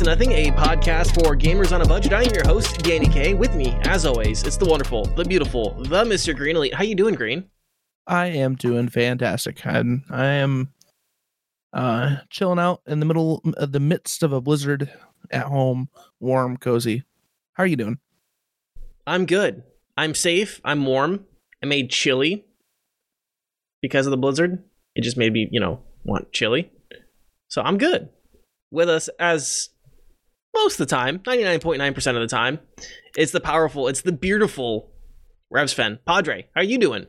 to Nothing, a podcast for gamers on a budget. I am your host, Danny K. With me, as always, it's the wonderful, the beautiful, the Mr. Green Elite. How you doing, Green? I am doing fantastic. I'm, I am uh chilling out in the middle of the midst of a blizzard at home, warm, cozy. How are you doing? I'm good. I'm safe. I'm warm. I made chili because of the blizzard. It just made me, you know, want chili. So I'm good. With us as most of the time, 99.9% of the time, it's the powerful, it's the beautiful Revs, RevsFan. Padre, how are you doing?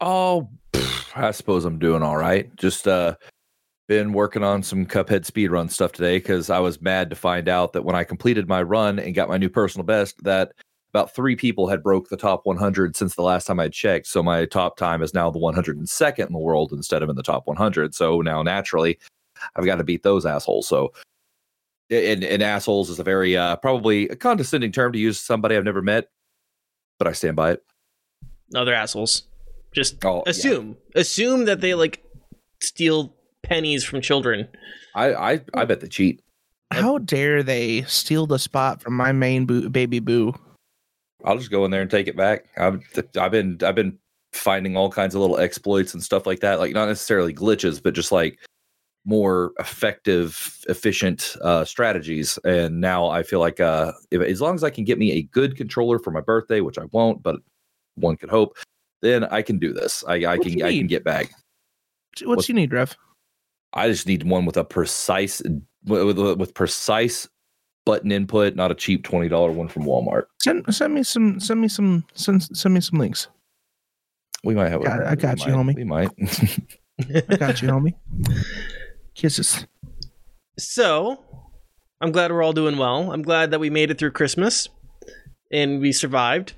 Oh, I suppose I'm doing all right. Just uh been working on some Cuphead speedrun stuff today because I was mad to find out that when I completed my run and got my new personal best, that about three people had broke the top 100 since the last time I checked. So my top time is now the 102nd in the world instead of in the top 100. So now naturally, I've got to beat those assholes. So and, and assholes is a very uh, probably a condescending term to use somebody I've never met, but I stand by it. Other assholes. Just Oh, yeah. assume. Assume that they like steal pennies from children. I I, I bet they cheat. How dare they steal the spot from my main boo, baby boo? I'll just go in there and take it back. I've I've been I've been finding all kinds of little exploits and stuff like that. Like not necessarily glitches, but just like more effective, efficient uh, strategies. And now I feel like uh, if, as long as I can get me a good controller for my birthday, which I won't, but one could hope, then I can do this. I, I can I can get back. What What- you need, Rev? I just need one with a precise with, with, with precise button input, not a cheap twenty dollar one from Walmart. Send send me some send me some send send me some links. We might have. Got it. I got you, might- homie. We might. I got you, homie. Kisses. So, I'm glad we're all doing well. I'm glad that we made it through Christmas and we survived.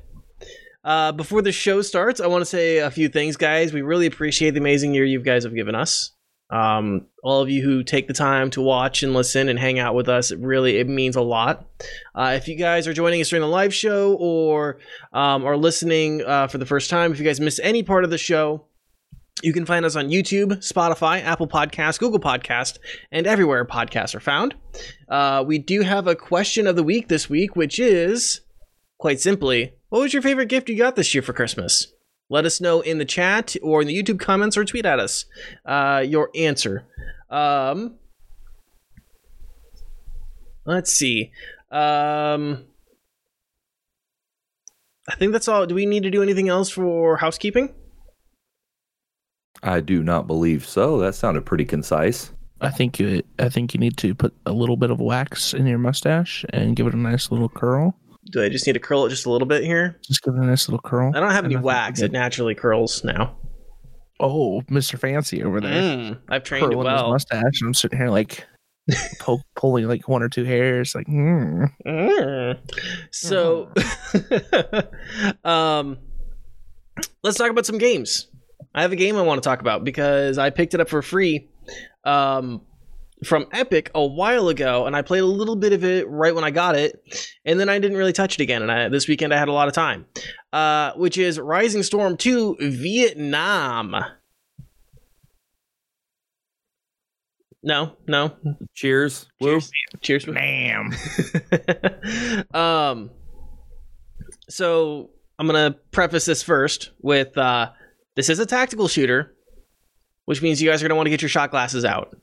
Uh, before the show starts, I want to say a few things, guys. We really appreciate the amazing year you guys have given us. Um, all of you who take the time to watch and listen and hang out with us, it really it means a lot. Uh, if you guys are joining us during the live show or um, are listening uh, for the first time, if you guys miss any part of the show, you can find us on YouTube, Spotify, Apple Podcast, Google Podcast, and everywhere podcasts are found. Uh, we do have a question of the week this week, which is quite simply, what was your favorite gift you got this year for Christmas? Let us know in the chat or in the YouTube comments or tweet at us uh, your answer. Um, let's see. Um, I think that's all. Do we need to do anything else for housekeeping? I do not believe so. That sounded pretty concise. I think you I think you need to put a little bit of wax in your mustache and give it a nice little curl. Do I just need to curl it just a little bit here? Just give it a nice little curl. I don't have any And I think wax. It naturally curls now. Oh, Mr. Fancy over there. Mm, I've trained it Curling his well. mustache, and I'm sitting here like po- pulling like one or two hairs, like mm. Mm. So, um, let's talk about some games. I have a game I want to talk about because I picked it up for free um, from Epic a while ago, and I played a little bit of it right when I got it, and then I didn't really touch it again. And I, this weekend I had a lot of time, uh, which is Rising Storm 2 Vietnam. No, no. Cheers. Woo. Cheers. Cheers. damn. um so i'm gonna preface this first with uh this is a tactical shooter which means you guys are gonna want to get your shot glasses out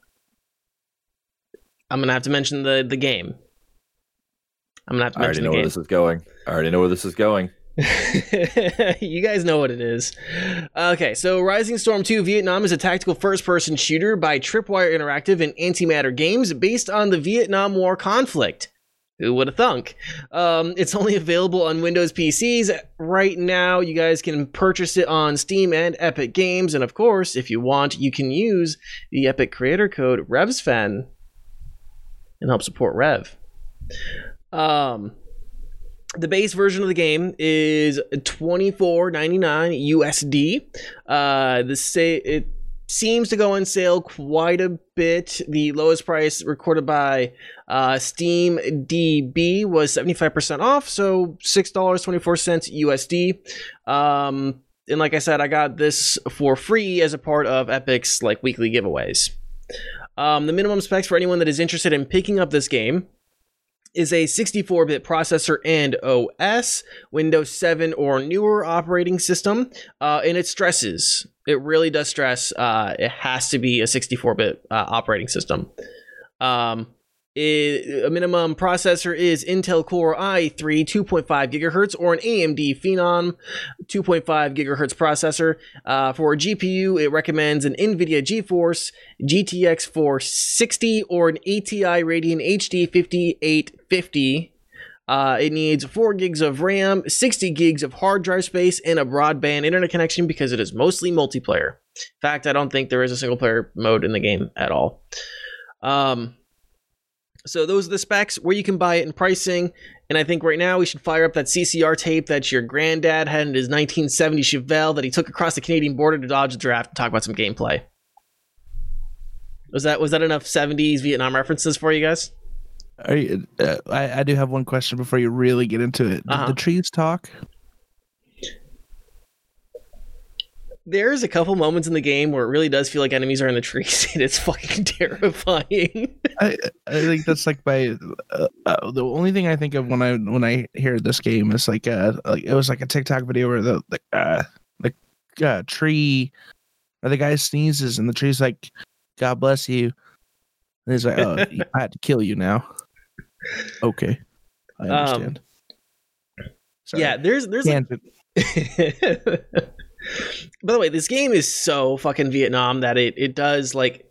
i'm gonna have to mention the the game i'm gonna have to I already know where this is going. I already know where this is going. you guys know what it is. Okay, so Rising Storm 2 Vietnam is a tactical first person shooter by Tripwire Interactive and Antimatter Games based on the Vietnam War conflict. Who would have thunk? Um, it's only available on Windows PCs right now. You guys can purchase it on Steam and Epic Games, and of course, if you want, you can use the Epic creator code RevsFan and help support Rev. Um, the base version of the game is twenty four ninety nine USD. Uh, the say it seems to go on sale quite a bit. The lowest price recorded by uh, Steam DB was 75% off, so $6.24 USD. Um, and like I said, I got this for free as a part of Epic's like weekly giveaways. Um, the minimum specs for anyone that is interested in picking up this game is a 64 bit processor and OS, Windows 7 or newer operating system, uh, and it stresses. It really does stress. Uh, it has to be a 64 bit uh, operating system. Um, a minimum processor is Intel Core i3 2.5 gigahertz or an AMD Phenom 2.5 gigahertz processor. Uh, for GPU, it recommends an NVIDIA GeForce GTX 460 or an ATI Radeon HD 5850. Uh, it needs 4 gigs of RAM, 60 gigs of hard drive space, and a broadband internet connection because it is mostly multiplayer. In fact, I don't think there is a single player mode in the game at all. Um, so those are the specs, where you can buy it, and pricing. And I think right now we should fire up that CCR tape that your granddad had in his 1970 Chevelle that he took across the Canadian border to dodge the draft and talk about some gameplay. Was that was that enough 70s Vietnam references for you guys? Are you, uh, I, I do have one question before you really get into it. Did Uh-huh. the trees talk? There's a couple moments in the game where it really does feel like enemies are in the trees, and it's fucking terrifying. I I think that's like my uh, uh, the only thing I think of when I when I hear this game is like uh like it was like a TikTok video where the the uh the uh, tree or the guy sneezes and the tree's like God bless you and he's like oh I had to kill you now okay I Um, understand Sorry. yeah, there's there's like, Tangent. By the way, this game is so fucking Vietnam that it it does like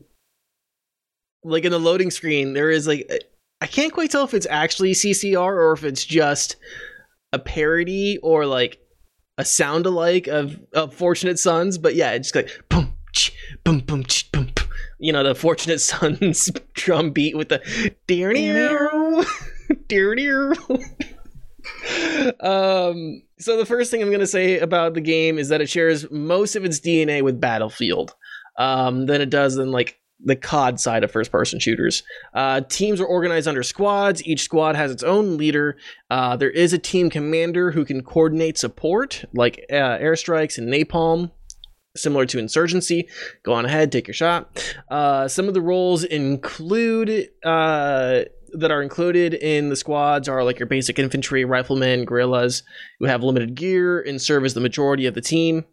like in the loading screen there is like uh, I can't quite tell if it's actually CCR or if it's just a parody or like a sound alike of of Fortunate Sons, but yeah, it's just like boom ch, boom boom ch, boom, boom. you know the Fortunate Sons drum beat with the dear dear dear dear um so the first thing i'm going to say about the game is that it shares most of its dna with battlefield um than it does in like the cod side of first person shooters. Uh teams are organized under squads. Each squad has its own leader. Uh there is a team commander who can coordinate support like uh, airstrikes and napalm similar to insurgency. Go on ahead take your shot. Uh some of the roles include uh that are included in the squads are like your basic infantry, riflemen, guerrillas who have limited gear and serve as the majority of the team.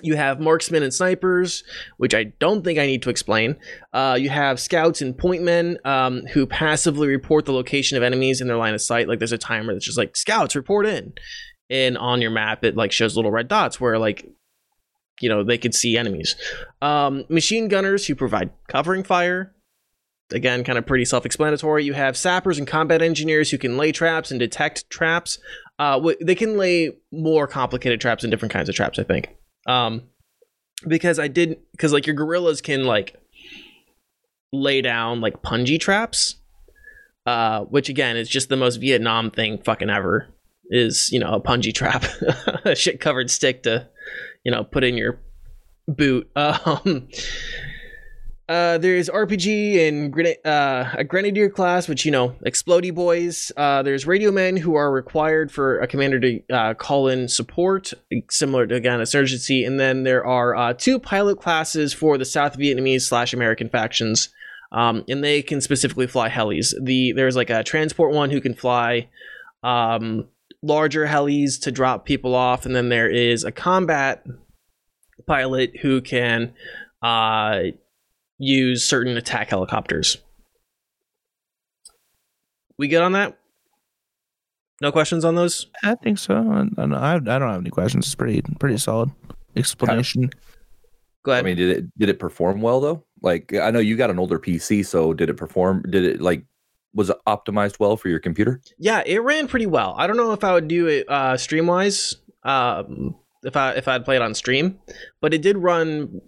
You have marksmen and snipers, which I don't think I need to explain. Uh, you have scouts and pointmen um, who passively report the location of enemies in their line of sight. Like there's a timer that's just like scouts report in, and on your map it like shows little red dots where like you know they could see enemies. Um, machine gunners who provide covering fire again kind of pretty self-explanatory. You have sappers and combat engineers who can lay traps and detect traps. Uh wh- they can lay more complicated traps and different kinds of traps i think. Um because i did because like your gorillas can like lay down like punji traps uh which again is just the most vietnam thing fucking ever is you know a punji trap a shit covered stick to you know put in your boot. Um uh, there's RPG and grena- uh, a Grenadier class, which, you know, explodey boys. Uh, there's radio men who are required for a commander to uh, call in support, similar to, again, Insurgency. And then there are uh, two pilot classes for the South Vietnamese slash American factions. Um, and they can specifically fly helis. The There's like a transport one who can fly um, larger helis to drop people off. And then there is a combat pilot who can uh, use certain attack helicopters. We good on that? No questions on those? I think so I, I, don't- I don't have any questions it's pretty pretty solid explanation Go ahead. I mean, did it did it perform well though? Like, I know you got an older PC, so did it perform? Did it like was it optimized well for your computer? yeah, it ran pretty well. I don't know if I would do it uh, stream wise, um, if I if I'd play it on stream, but it did run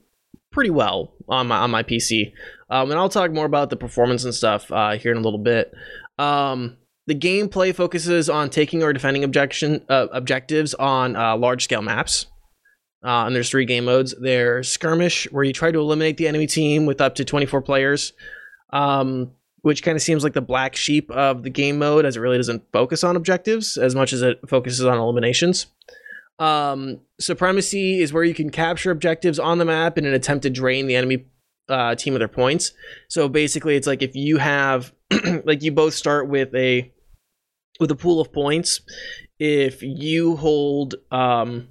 pretty well on my on my PC. Um, and I'll talk more about the performance and stuff uh, here in a little bit. Um, the gameplay focuses on taking or defending objection uh, objectives on uh, large scale maps. Uh, and there's three game modes. There's skirmish, where you try to eliminate the enemy team with up to 24 players, um, which kind of seems like the black sheep of the game mode, as it really doesn't focus on objectives as much as it focuses on eliminations. Um, supremacy is where you can capture objectives on the map in an attempt to drain the enemy uh, team of their points. So basically, it's like if you have, like, you both start with a with a pool of points. If you hold, um,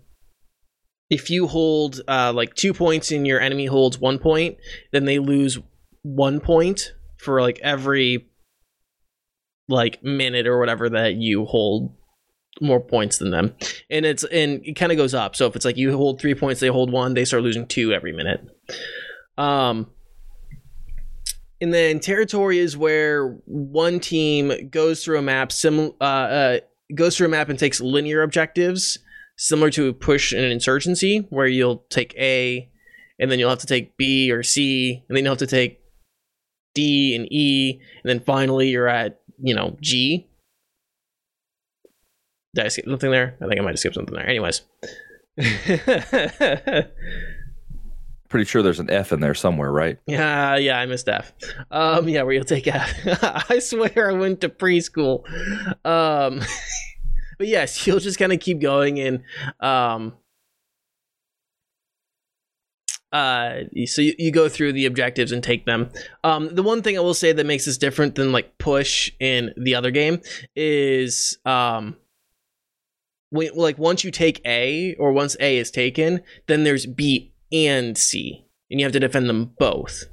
if you hold uh, like two points and your enemy holds one point, then they lose one point for like every like minute or whatever that you hold more points than them. And it's and it kind of goes up. So if it's like you hold three points they hold one they start losing two every minute. Um and then territory is where one team goes through a map sim uh, uh goes through a map and takes linear objectives similar to a push in an insurgency where you'll take a and then you'll have to take b or c and then you'll have to take d and e and then finally you're at you know g did I skip something there? I think I might have skipped something there. Anyways. Pretty sure there's an F in there somewhere, right? yeah, yeah, I missed F. Um, yeah, where you'll take F. I swear I went to preschool. Um, but yes, you'll just kind of keep going and um, uh, so you, you go through the objectives and take them. Um, the one thing I will say that makes this different than like push in the other game is um when, like once you take A or once A is taken, then there's B and C, and you have to defend them both.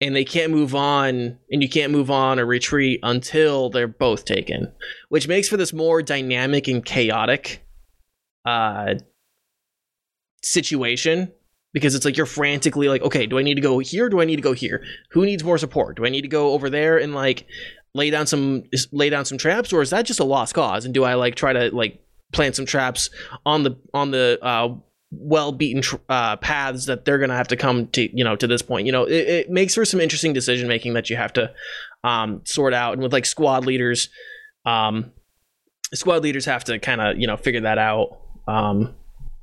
And they can't move on, and you can't move on or retreat until they're both taken, which makes for this more dynamic and chaotic uh, situation because it's like you're frantically like, okay, do I need to go here? Do I need to go here? Who needs more support? Do I need to go over there and like lay down some lay down some traps, or is that just a lost cause? And do I like try to like plant some traps on the on the uh, well beaten uh, paths that they're gonna have to come to you know to this point? You know, it, it makes for some interesting decision making that you have to um, sort out, and with like squad leaders, um, squad leaders have to kind of you know figure that out um,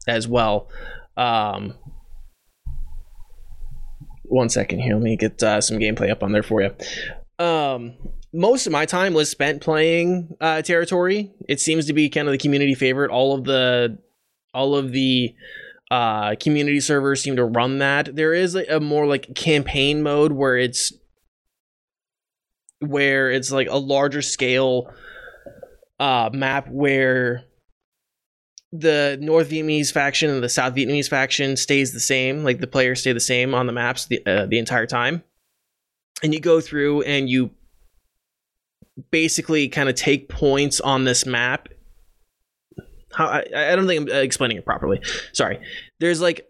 as well. Um, one second here. Let me get uh, some gameplay up on there for you. Most of my time was spent playing uh, territory. It seems to be kind of the community favorite. All of the all of the uh, community servers seem to run that. There is a, a more like campaign mode where it's where it's like a larger scale uh, map where the North Vietnamese faction and the South Vietnamese faction stays the same. Like the players stay the same on the maps the uh, the entire time, and you go through and you basically kind of take points on this map. How I, I don't think I'm explaining it properly. Sorry. There's like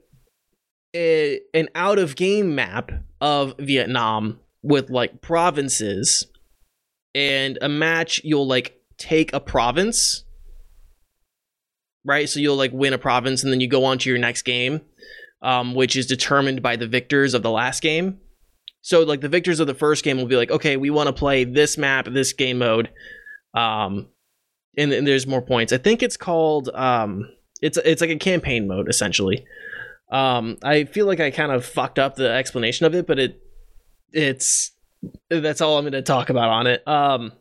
a, an out of game map of Vietnam with like provinces, and a match you'll like take a province right? So you'll like win a province and then you go on to your next game, um, which is determined by the victors of the last game. So like the victors of the first game will be like, okay, we want to play this map, this game mode, um, and, and there's more points. I think it's called um, it's it's like a campaign mode essentially. Um, I feel like I kind of fucked up the explanation of it, but it it's that's all I'm going to talk about on it. Um,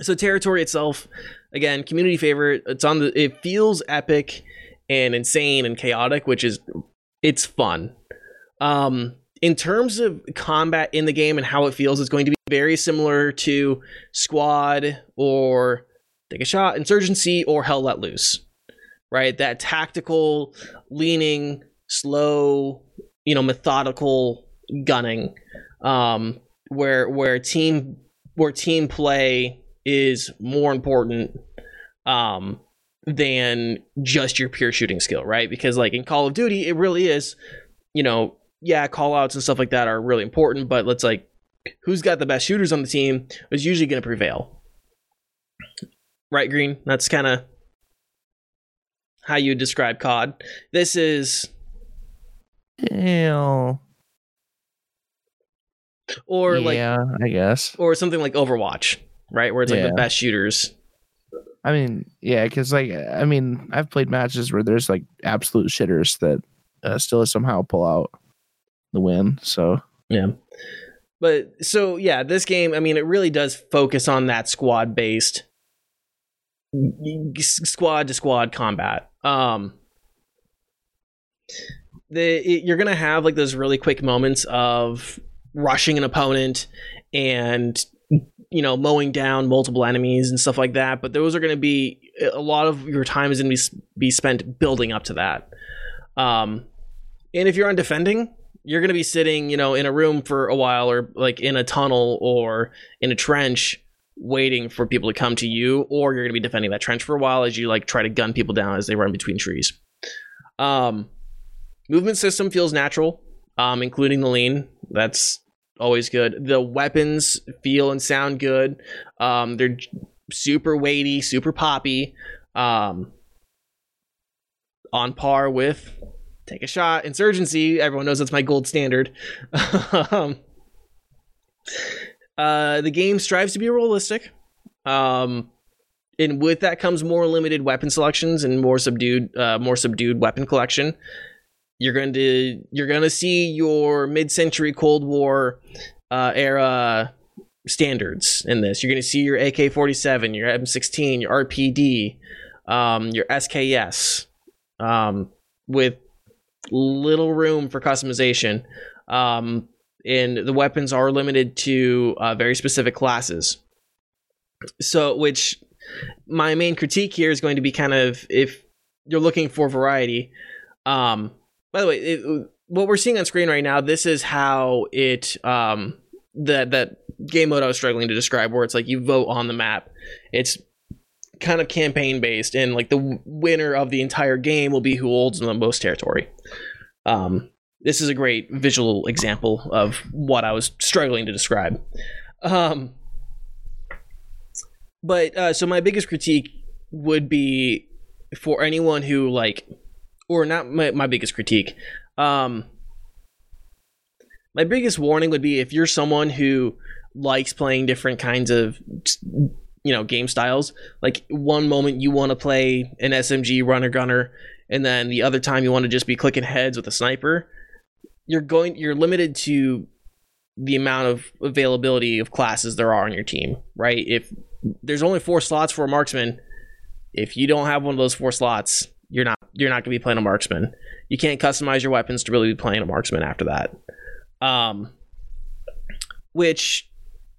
so territory itself again community favorite it's on the it feels epic and insane and chaotic which is it's fun um in terms of combat in the game and how it feels it's going to be very similar to squad or take a shot insurgency or hell let loose right that tactical leaning slow you know methodical gunning um where where team where team play is more important um than just your pure shooting skill, right? Because like in Call of Duty, it really is, you know, yeah, call outs and stuff like that are really important, but let's like who's got the best shooters on the team is usually going to prevail. Right, Green? That's kind of how you describe COD. This is Ew. or like yeah, I guess. or something like Overwatch, right? Where it's like Yeah. the best shooters I mean, yeah, because like I mean, I've played matches where there's like absolute shitters that uh, still somehow pull out the win. So Yeah. But so yeah, this game, I mean, it really does focus on that squad based squad to squad combat. Um the it, you're to have like those really quick moments of rushing an opponent and you know mowing down multiple enemies and stuff like that, but those are going to be a lot of your time is going to be be spent building up to that. Um and if you're on defending, you're going to be sitting, you know, in a room for a while or like in a tunnel or in a trench waiting for people to come to you or you're going to be defending that trench for a while as you like try to gun people down as they run between trees. Um movement system feels natural, um including the lean. That's always good. The weapons feel and sound good. Um they're super weighty, super poppy. Um on par with take a shot. Insurgency everyone knows that's my gold standard. Um, uh, the game strives to be realistic. Um, and with that comes more limited weapon selections and more subdued uh, more subdued weapon collection. You're going to you're going to see your mid-century cold war uh, era standards in this. You're going to see your ak-47 your m16 your rpd um, your sks um, with little room for customization. Um, and the weapons are limited to uh, very specific classes. So, which my main critique here is going to be kind of if you're looking for variety. Um, by the way, it, what we're seeing on screen right now, this is how it um, that that game mode I was struggling to describe, where it's like you vote on the map. It's kind of campaign based, and like the winner of the entire game will be who holds the most territory. Um, this is a great visual example of what I was struggling to describe. Um, but uh, so my biggest critique would be for anyone who like, or not my, my biggest critique. Um, my biggest warning would be if you're someone who likes playing different kinds of you know game styles like one moment you want to play an smg runner gunner and then the other time you want to just be clicking heads with a sniper you're going you're limited to the amount of availability of classes there are on your team right? If there's only four slots for a marksman if you don't have one of those four slots you're not you're not going to be playing a marksman. You can't customize your weapons to really be playing a marksman after that. Um which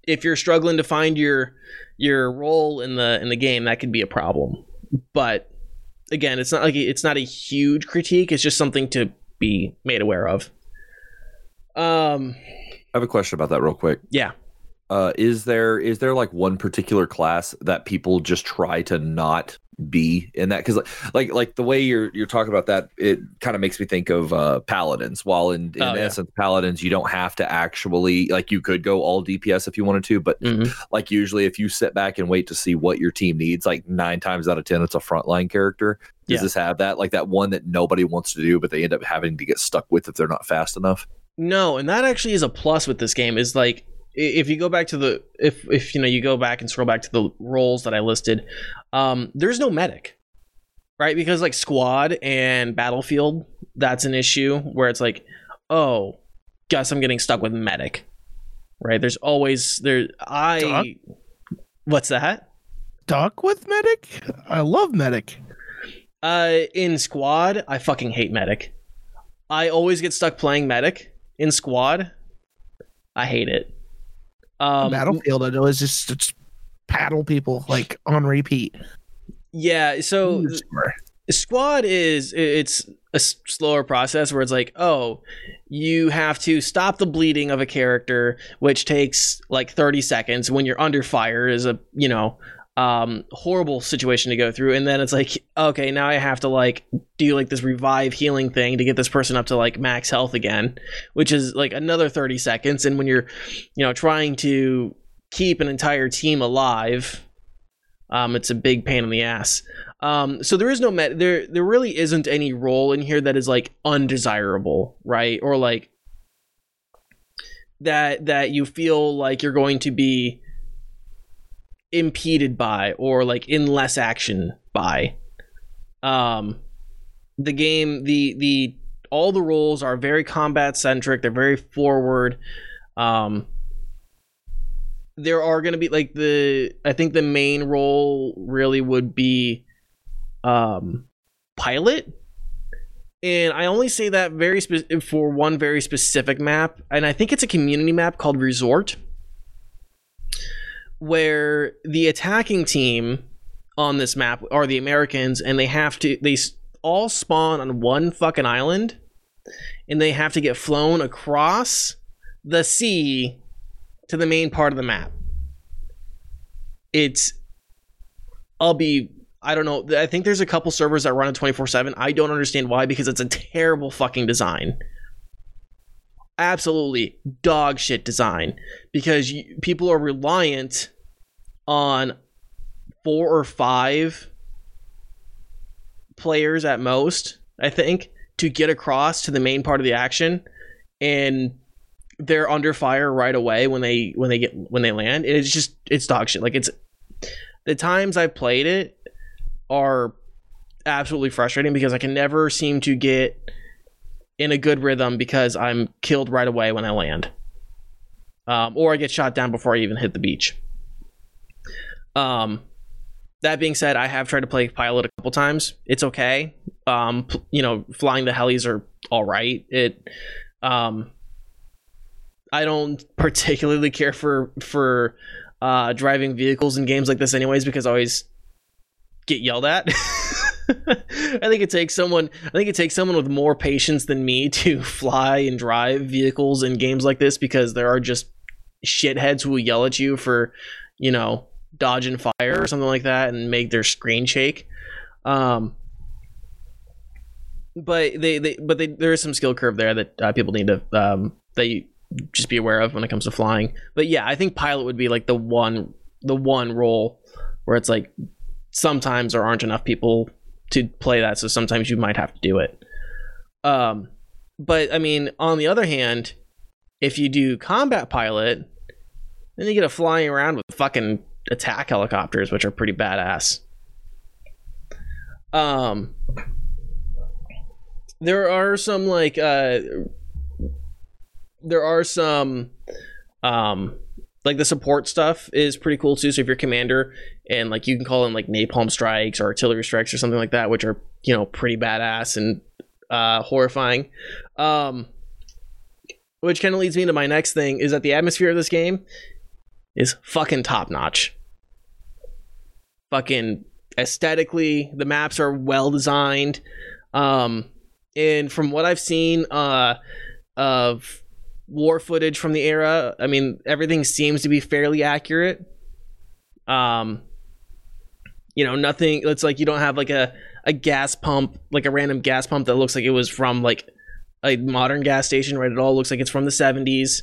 if you're struggling to find your your role in the in the game that could be a problem. But again it's not like it's not a huge critique it's just something to be made aware of um I have a question about that real quick. yeah Uh, is there is there like one particular class that people just try to not be in that? Because like, like like the way you're you're talking about that, it kind of makes me think of uh, paladins. While in, in Oh, yeah. essence, paladins you don't have to actually like you could go all DPS if you wanted to, but Mhm. like usually if you sit back and wait to see what your team needs, like nine times out of ten it's a frontline character. Does Yeah. this have that like that one that nobody wants to do, but they end up having to get stuck with if they're not fast enough? No, and that actually is a plus with this game. Is like if you go back to the if if you know you go back and scroll back to the roles that I listed, um, there's no medic, right? Because like squad and battlefield, that's an issue where it's like, oh, guess I'm getting stuck with medic, right? There's always there. I Doc? what's that? Duck with medic. I love medic. Uh, in squad, I fucking hate medic. I always get stuck playing medic in squad. I hate it. Um, Battlefield, I know is just it's paddle people like on repeat. Yeah, so squad is it's a slower process where it's like, oh, you have to stop the bleeding of a character, which takes like 30 seconds when you're under fire is a, you know, um horrible situation to go through. And then it's like okay now i have to like do like this revive healing thing to get this person up to like max health again which is like another 30 seconds. And when you're you know trying to keep an entire team alive um it's a big pain in the ass. Um, so there is no met there there really isn't any role in here that is like undesirable, right? Or like that that you feel like you're going to be impeded by or like in less action by. Um, the game, the the all the roles are very combat centric. They're very forward. Um, there are going to be like the I think the main role really would be um pilot and I only say that very spe- for one very specific map, and I think it's a community map called Resort, where the attacking team on this map are the Americans, and they have to they all spawn on one fucking island, and they have to get flown across the sea to the main part of the map. It's I'll be I don't know. I think there's a couple servers that run it 24 7. I don't understand why because it's a terrible fucking design. Absolutely dog shit design because you, people are reliant on four or five players at most, I think, to get across to the main part of the action and they're under fire right away when they when they get when they land. It's just it's dog shit. Like it's the times I've played it are absolutely frustrating because I can never seem to get in a good rhythm because I'm killed right away when I land. Um, or I get shot down before I even hit the beach. Um, that being said, I have tried to play pilot a couple times. It's okay. Um, you know, flying the helis are all right. It, um, I don't particularly care for for uh, driving vehicles in games like this, anyways, because I always get yelled at. I think it takes someone I think it takes someone with more patience than me to fly and drive vehicles in games like this because there are just shitheads who will yell at you for, you know, dodging fire or something like that and make their screen shake. Um but they, they but they, there is some skill curve there that uh, people need to um they just be aware of when it comes to flying. But yeah, I think pilot would be like the one the one role where it's like sometimes there aren't enough people to play that, so sometimes you might have to do it. Um, but I mean, on the other hand, if you do combat pilot, then you get a flying around with fucking attack helicopters, which are pretty badass. Um, there are some like uh, there are some um like the support stuff is pretty cool too. So if you're commander and like you can call in like napalm strikes or artillery strikes or something like that, which are you know pretty badass and uh, horrifying. Um, which kind of leads me to my next thing is that the atmosphere of this game is fucking top notch. Fucking aesthetically, the maps are well designed. Um, and from what I've seen uh, of war footage from the era. I mean, everything seems to be fairly accurate. Um, you know, nothing. It's like you don't have like a a gas pump, like a random gas pump that looks like it was from like a modern gas station. Right? It all looks like it's from the '70s,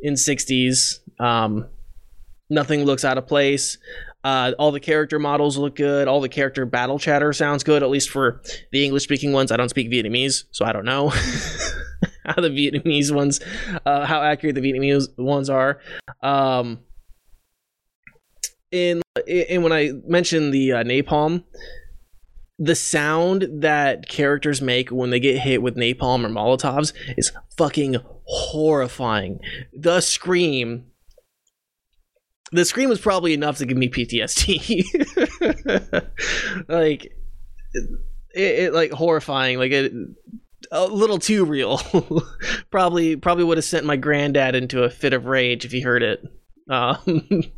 in '60s. Um, nothing looks out of place. Uh, all the character models look good. All the character battle chatter sounds good, at least for the English speaking ones. I don't speak Vietnamese, so I don't know. how the Vietnamese ones, uh, how accurate the Vietnamese ones are. Um, and, when I mentioned the uh, napalm, the sound that characters make when they get hit with napalm or molotovs is fucking horrifying. The scream the scream was probably enough to give me PTSD. like it, it, like horrifying. Like it a little too real. probably probably would have sent my granddad into a fit of rage if he heard it. Um,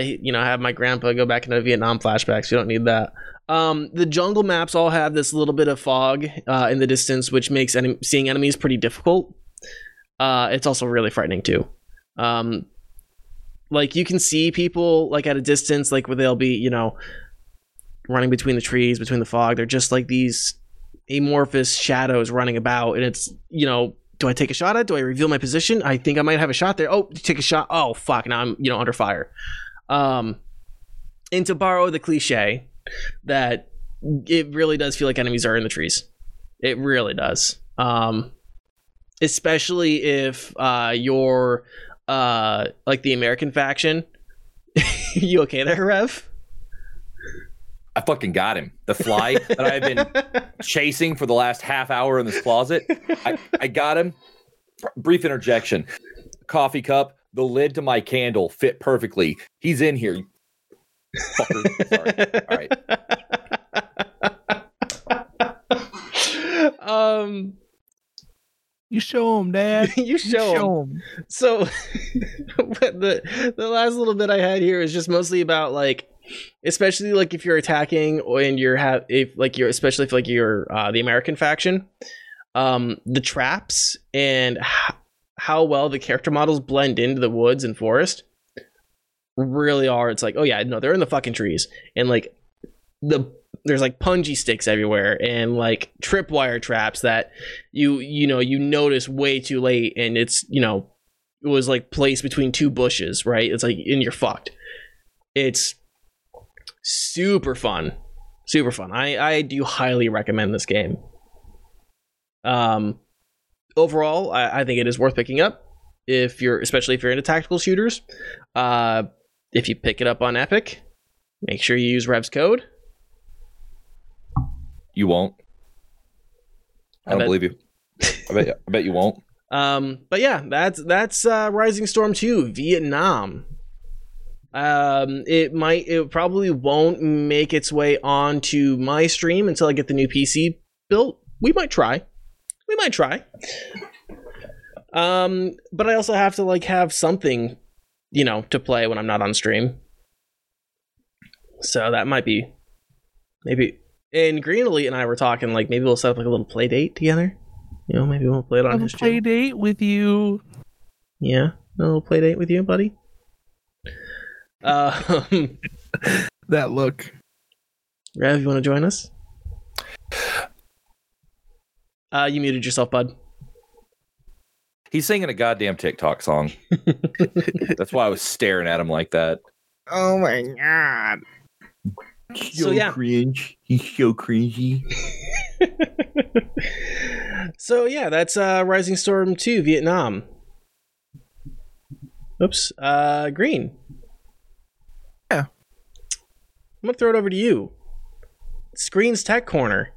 you know, have my grandpa go back into Vietnam flashbacks. You don't need that. Um, the jungle maps all have this little bit of fog uh, in the distance, which makes en- seeing enemies pretty difficult. Uh, it's also really frightening too. Um, like you can see people like at a distance, like where they'll be, you know, running between the trees, between the fog. They're just like these amorphous shadows running about, and it's you know, do I take a shot at? Do I reveal my position? I think I might have a shot there. Oh, take a shot. Oh fuck! Now I'm you know under fire. Um, and to borrow the cliche, that it really does feel like enemies are in the trees. It really does. Um, especially if uh, you're uh, like the American faction. you okay there, Rev? I fucking got him. The fly that I've been chasing for the last half hour in this closet. I, I got him. Brief interjection. Coffee cup, the lid to my candle fit perfectly. He's in here. Fucker. Sorry. All right. um, You show them, Dad. you show, 'em. them. So the the last little bit I had here is just mostly about like especially like if you're attacking and you're have if like you're especially if like you're uh, the American faction um the traps and h- how well the character models blend into the woods and forest really are it's like oh yeah no they're in the fucking trees and like the there's like punji sticks everywhere and like tripwire traps that you you know you notice way too late and it's you know it was like placed between two bushes right? It's like and you're fucked. It's super fun. Super fun. I i do highly recommend this game. Um overall i, I think it is worth picking up if you're especially if you're into tactical shooters. Uh if you pick it up on epic make sure you use rev's code You won't. I I don't bet- believe you. I bet. I bet you won't. Um, but yeah, that's that's uh, Rising Storm 2 Vietnam. Um, it might, it probably won't make its way onto my stream until I get the new PC built. We might try. We might try. Um, but I also have to like have something, you know, to play when I'm not on stream. So that might be maybe. And Green Elite and I were talking like maybe we'll set up like a little play date together. You know, maybe we'll play it on a his play channel. date with you. Yeah, a little play date with you, buddy. Uh, That look. Rev, you want to join us? Uh, you muted yourself, bud. He's singing a goddamn TikTok song. That's why I was staring at him like that. Oh my god. So, yeah. cringe. He's so cringy. so yeah, that's uh, Rising Storm 2 Vietnam. Oops. Uh, Green. Yeah. I'm gonna throw it over to you. Screen's Tech Corner.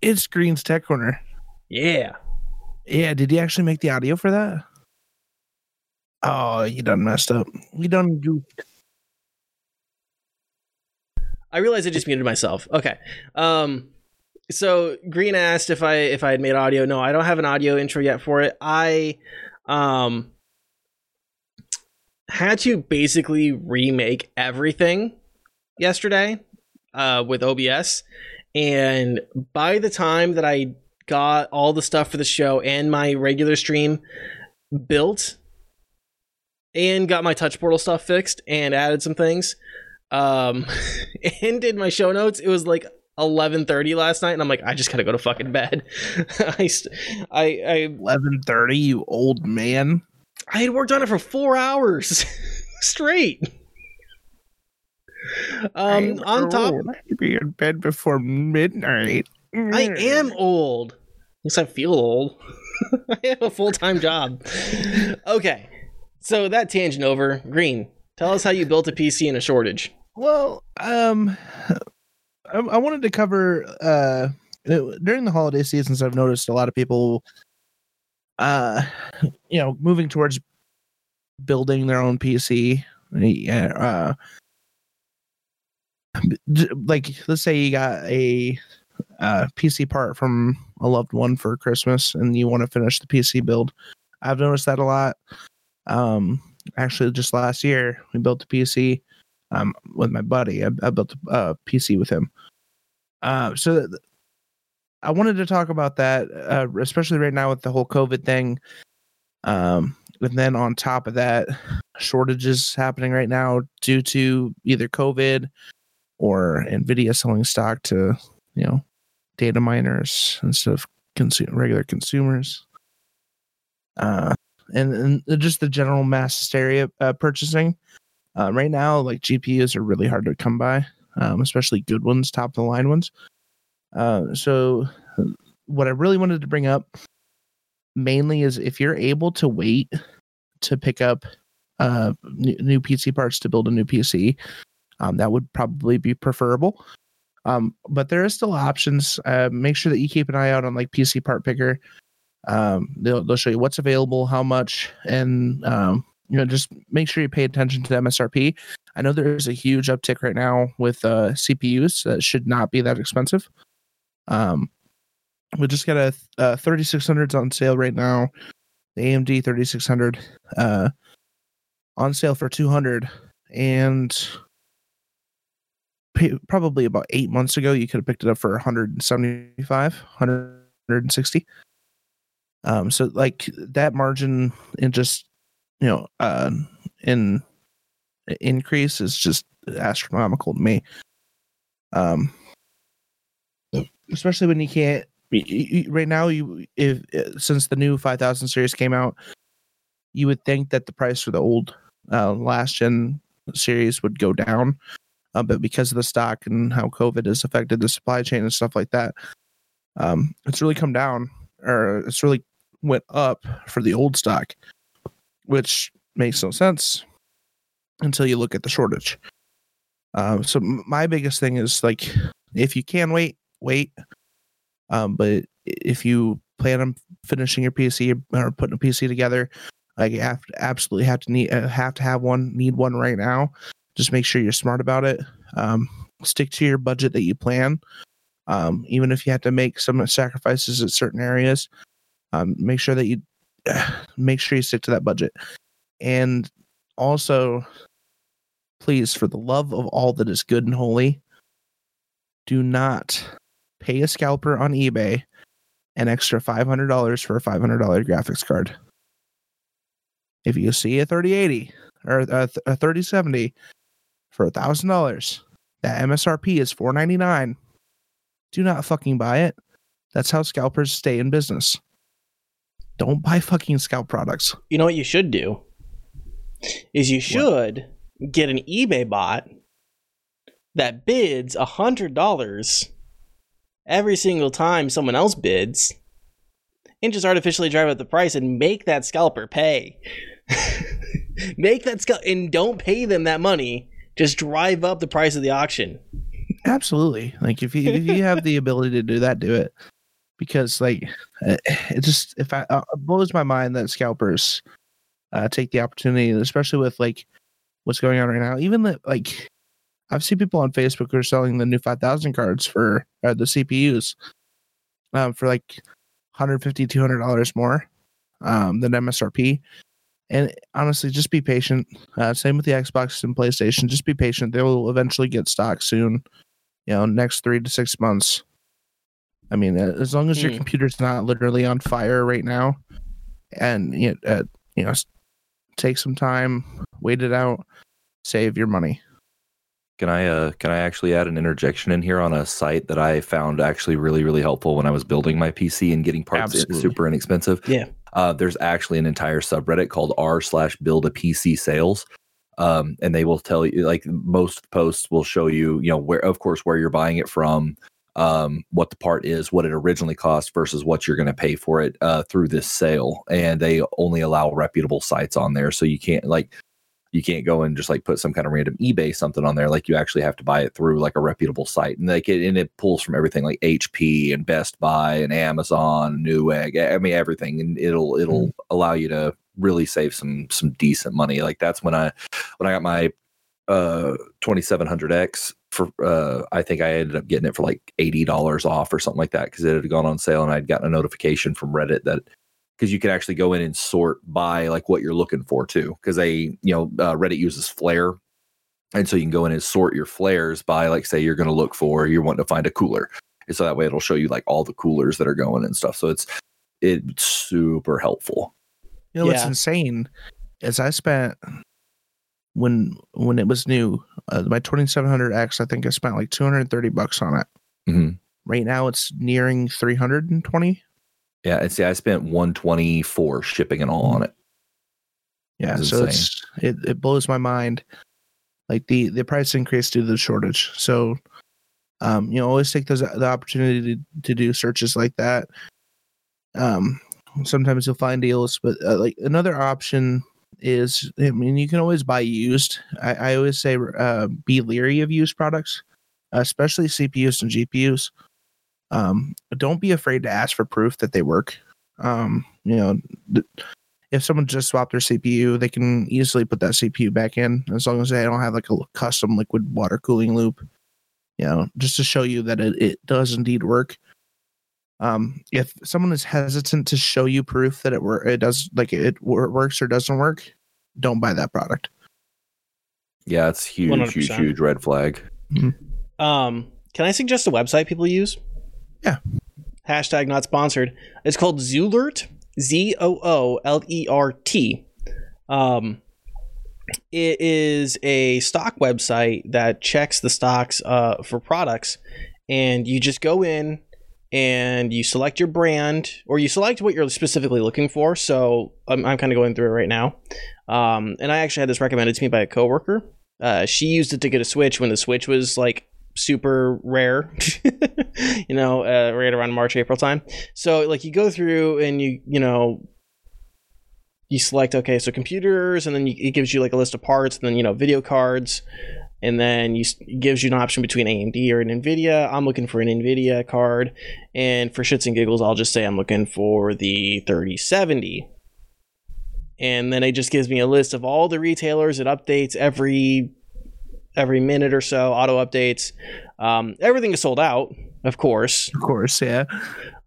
It's Green's Tech Corner. Yeah. Yeah, did he actually make the audio for that? Oh, you done messed up. We done goofed. I realized I just muted myself. Okay. Um so Green asked if I if I had made audio. No, I don't have an audio intro yet for it. I um had to basically remake everything yesterday uh with OBS and by the time that I got all the stuff for the show and my regular stream built and got my touch portal stuff fixed and added some things um and did my show notes it was like 11:30 last night and I'm like I just got to go to fucking bed. I I I Eleven thirty, you old man. I had worked on it for 4 hours straight. Um on top You'd be in bed before midnight. I am old. At least I feel old. I have a full time job. Okay. So that tangent over. Green, tell us how you built a PC in a shortage. Well, um, I, I wanted to cover uh during the holiday seasons. I've noticed a lot of people, uh, you know, moving towards building their own PC. Yeah, uh, like let's say you got a uh, PC part from a loved one for Christmas, and you want to finish the PC build. I've noticed that a lot. Um, actually, just last year we built the PC um, with my buddy. I, I built a uh, PC with him. Uh, so th- I wanted to talk about that, uh, especially right now with the whole COVID thing. Um, and then on top of that, shortages happening right now due to either COVID or Nvidia selling stock to you know data miners instead of consu- regular consumers. Uh, and, and just the general mass hysteria uh, purchasing. Um, right now, like GPUs are really hard to come by, um, especially good ones, top of the line ones. Uh, so, what I really wanted to bring up mainly is if you're able to wait to pick up uh, new, new PC parts to build a new PC. Um, that would probably be preferable. Um, but there is still options. Uh, make sure that you keep an eye out on like PC Part Picker. Um, they'll they'll show you what's available, how much, and um, you know just make sure you pay attention to the MSRP. I know there's a huge uptick right now with uh, CPUs that should not be that expensive. Um, we just got a, a 3600s on sale right now. The AMD 3600 uh, on sale for 200 and probably about eight months ago you could have picked it up for 175 160 um so like that margin in just you know uh in increase is just astronomical to me. Um especially when you can't right now you if uh, since the new 5000 series came out you would think that the price for the old uh, last gen series would go down uh, but because of the stock and how covid has affected the supply chain and stuff like that um it's really come down or it's really went up for the old stock which makes no sense until you look at the shortage. Um so my biggest thing is like if you can wait wait. Um but if you plan on finishing your pc or putting a pc together like you have to absolutely have to need uh, have to have one need one right now. Just make sure you're smart about it. Um, stick to your budget that you plan. Um, even if you have to make some sacrifices at certain areas um, make sure that you make sure you stick to that budget. And also please for the love of all that is good and holy do not pay a scalper on ebay an extra $500 for a $500 graphics card. If you see a 3080 or a, th- a 3070 for a thousand dollars that msrp is 499 do not fucking buy it. That's how scalpers stay in business don't buy fucking scalp products You know what you should do? Is you should get an eBay bot that bids a hundred dollars every single time someone else bids, and just artificially drive up the price and make that scalper pay. make that scalp and don't pay them that money. Just drive up the price of the auction. absolutely like if you if you have the ability to do that do it because like uh, it just if i uh, blows my mind that scalpers uh take the opportunity especially with like what's going on right now even the like i've seen people on facebook who are selling the new 5000 cards for uh, the cpus um for like 150 200 dollars more um than msrp and honestly just be patient uh, same with the xbox and playstation just be patient. They will eventually get stock soon you know next three to six months i mean uh, as long as your Hmm. computer's not literally on fire right now and you know, uh, you know take some time wait it out save your money Can I uh can I actually add an interjection in here on a site that I found actually really really helpful when I was building my PC and getting parts Absolutely. super inexpensive. Yeah. Uh, there's actually an entire subreddit called r slash build a PC sales. Um, and they will tell you like most posts will show you, you know, where of course where you're buying it from, um, what the part is, what it originally cost versus what you're going to pay for it uh, through this sale. And they only allow reputable sites on there, so you can't like you can't go and just like put some kind of random eBay something on there. Like you actually have to buy it through like a reputable site, and like it and it pulls from everything like HP and Best Buy and Amazon, Newegg. I mean everything, and it'll it'll allow you to really save some some decent money. Like that's when I when I got my uh 2700X for uh I think I ended up getting it for like $80 off or something like that because it had gone on sale and I'd gotten a notification from Reddit that because you can actually go in and sort by like what you're looking for too because they you know uh, reddit uses flare and so you can go in and sort your flares by like say you're going to look for you're wanting to find a cooler and so that way it'll show you like all the coolers that are going and stuff so it's it's super helpful. You know what's insane is i spent when when it was new uh, my 2700x i think i spent like 230 bucks on it Mhm. right now it's nearing 320 yeah and see i spent 124 shipping and all on it Yeah, so insane. it's it, it blows my mind. Like the the price increase due to the shortage. So um, you know, always take those the opportunity to, to do searches like that. Um sometimes you'll find deals, but uh, like another option is I mean you can always buy used. I, I always say uh, be leery of used products, especially CPUs and GPUs. Um, don't be afraid to ask for proof that they work. Um, you know, if someone just swapped their CPU, they can easily put that CPU back in as long as they don't have like a custom liquid water cooling loop. You know, just to show you that it, it does indeed work. Um, if someone is hesitant to show you proof that it work, it does like it works or doesn't work, don't buy that product. Yeah, it's huge, huge, 100%. huge red flag. Um, can I suggest a website people use? Yeah. Hashtag not sponsored. It's called Zoolert. Z O O L E R T. Um, it is a stock website that checks the stocks uh, for products, and you just go in and you select your brand or you select what you're specifically looking for. So I'm, I'm kind of going through it right now. Um, and I actually had this recommended to me by a coworker. Uh, she used it to get a Switch when the Switch was like super rare, you know, uh, right around March, April time. So like you go through and you, you know, you select, okay, so computers, and then you, it gives you like a list of parts, and then, you know, video cards, and then you it gives you an option between AMD or an NVIDIA. I'm looking for an NVIDIA card, and for shits and giggles, I'll just say I'm looking for the 3070 and then it just gives me a list of all the retailers. It updates every every minute or so auto updates. Um, everything is sold out of course. Of course, yeah.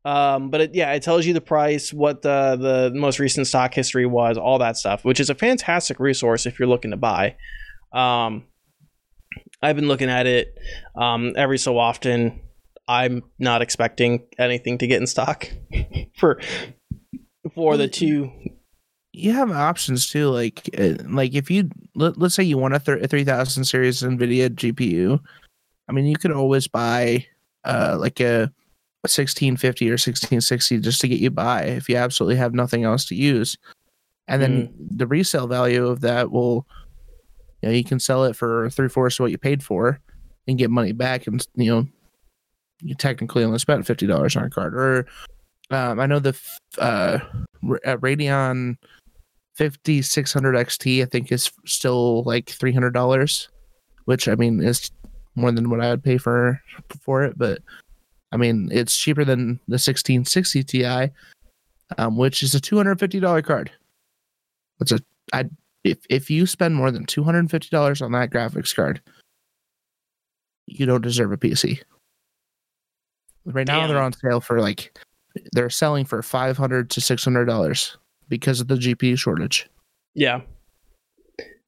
um, but it, yeah it tells you the price what the the most recent stock history was all that stuff which is a fantastic resource if you're looking to buy. Um, i've been looking at it um, every so often. I'm not expecting anything to get in stock for for the two. You have options too. Like, uh, like if you let, let's say you want a, a three thousand series NVIDIA GPU, I mean, you could always buy uh like a, a sixteen fifty or sixteen sixty just to get you by if you absolutely have nothing else to use, and then the resale value of that will, you know, you can sell it for three fourths of what you paid for, and get money back, and you know, you technically only spent fifty dollars on a card. Or, um, I know the uh, R- uh Radeon 5600 XT I think is still like $300 which I mean is more than what I would pay for for it but I mean it's cheaper than the 1660 Ti um, which is a $250 card that's a I if if you spend more than $250 on that graphics card you don't deserve a PC right now Damn. they're on sale for like they're selling for 500 to $600 because of the GPU shortage. Yeah.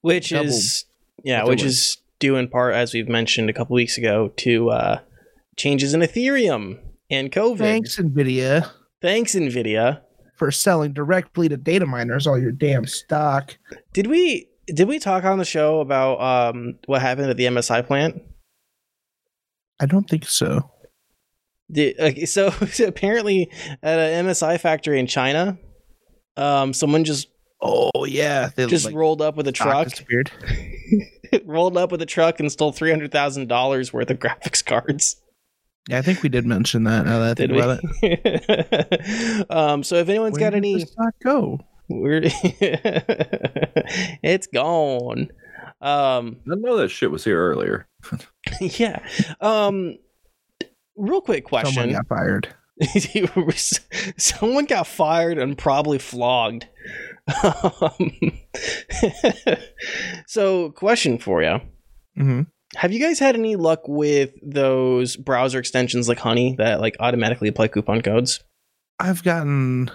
Which Double is yeah, which is due in part as we've mentioned a couple weeks ago to uh changes in Ethereum and COVID. Thanks, Nvidia, Thanks Nvidia. For selling directly to data miners all your damn stock. Did we did we talk on the show about um what happened at the MSI plant? I don't think so. Did, okay, so, apparently at an MSI factory in China, um someone just Oh yeah, they just like, rolled up with a truck, rolled up with a truck and stole three hundred thousand dollars worth of graphics cards. Yeah, I think we did mention that. Now that I think Did about it, we? um, so if anyone's Where got any, stock go? we're it's gone. Um, I know that shit was here earlier. yeah. Um, real quick question. Someone got fired. Someone got fired and probably flogged. Um, so, question for you: hmm Have you guys had any luck with those browser extensions like Honey that like automatically apply coupon codes? I've gotten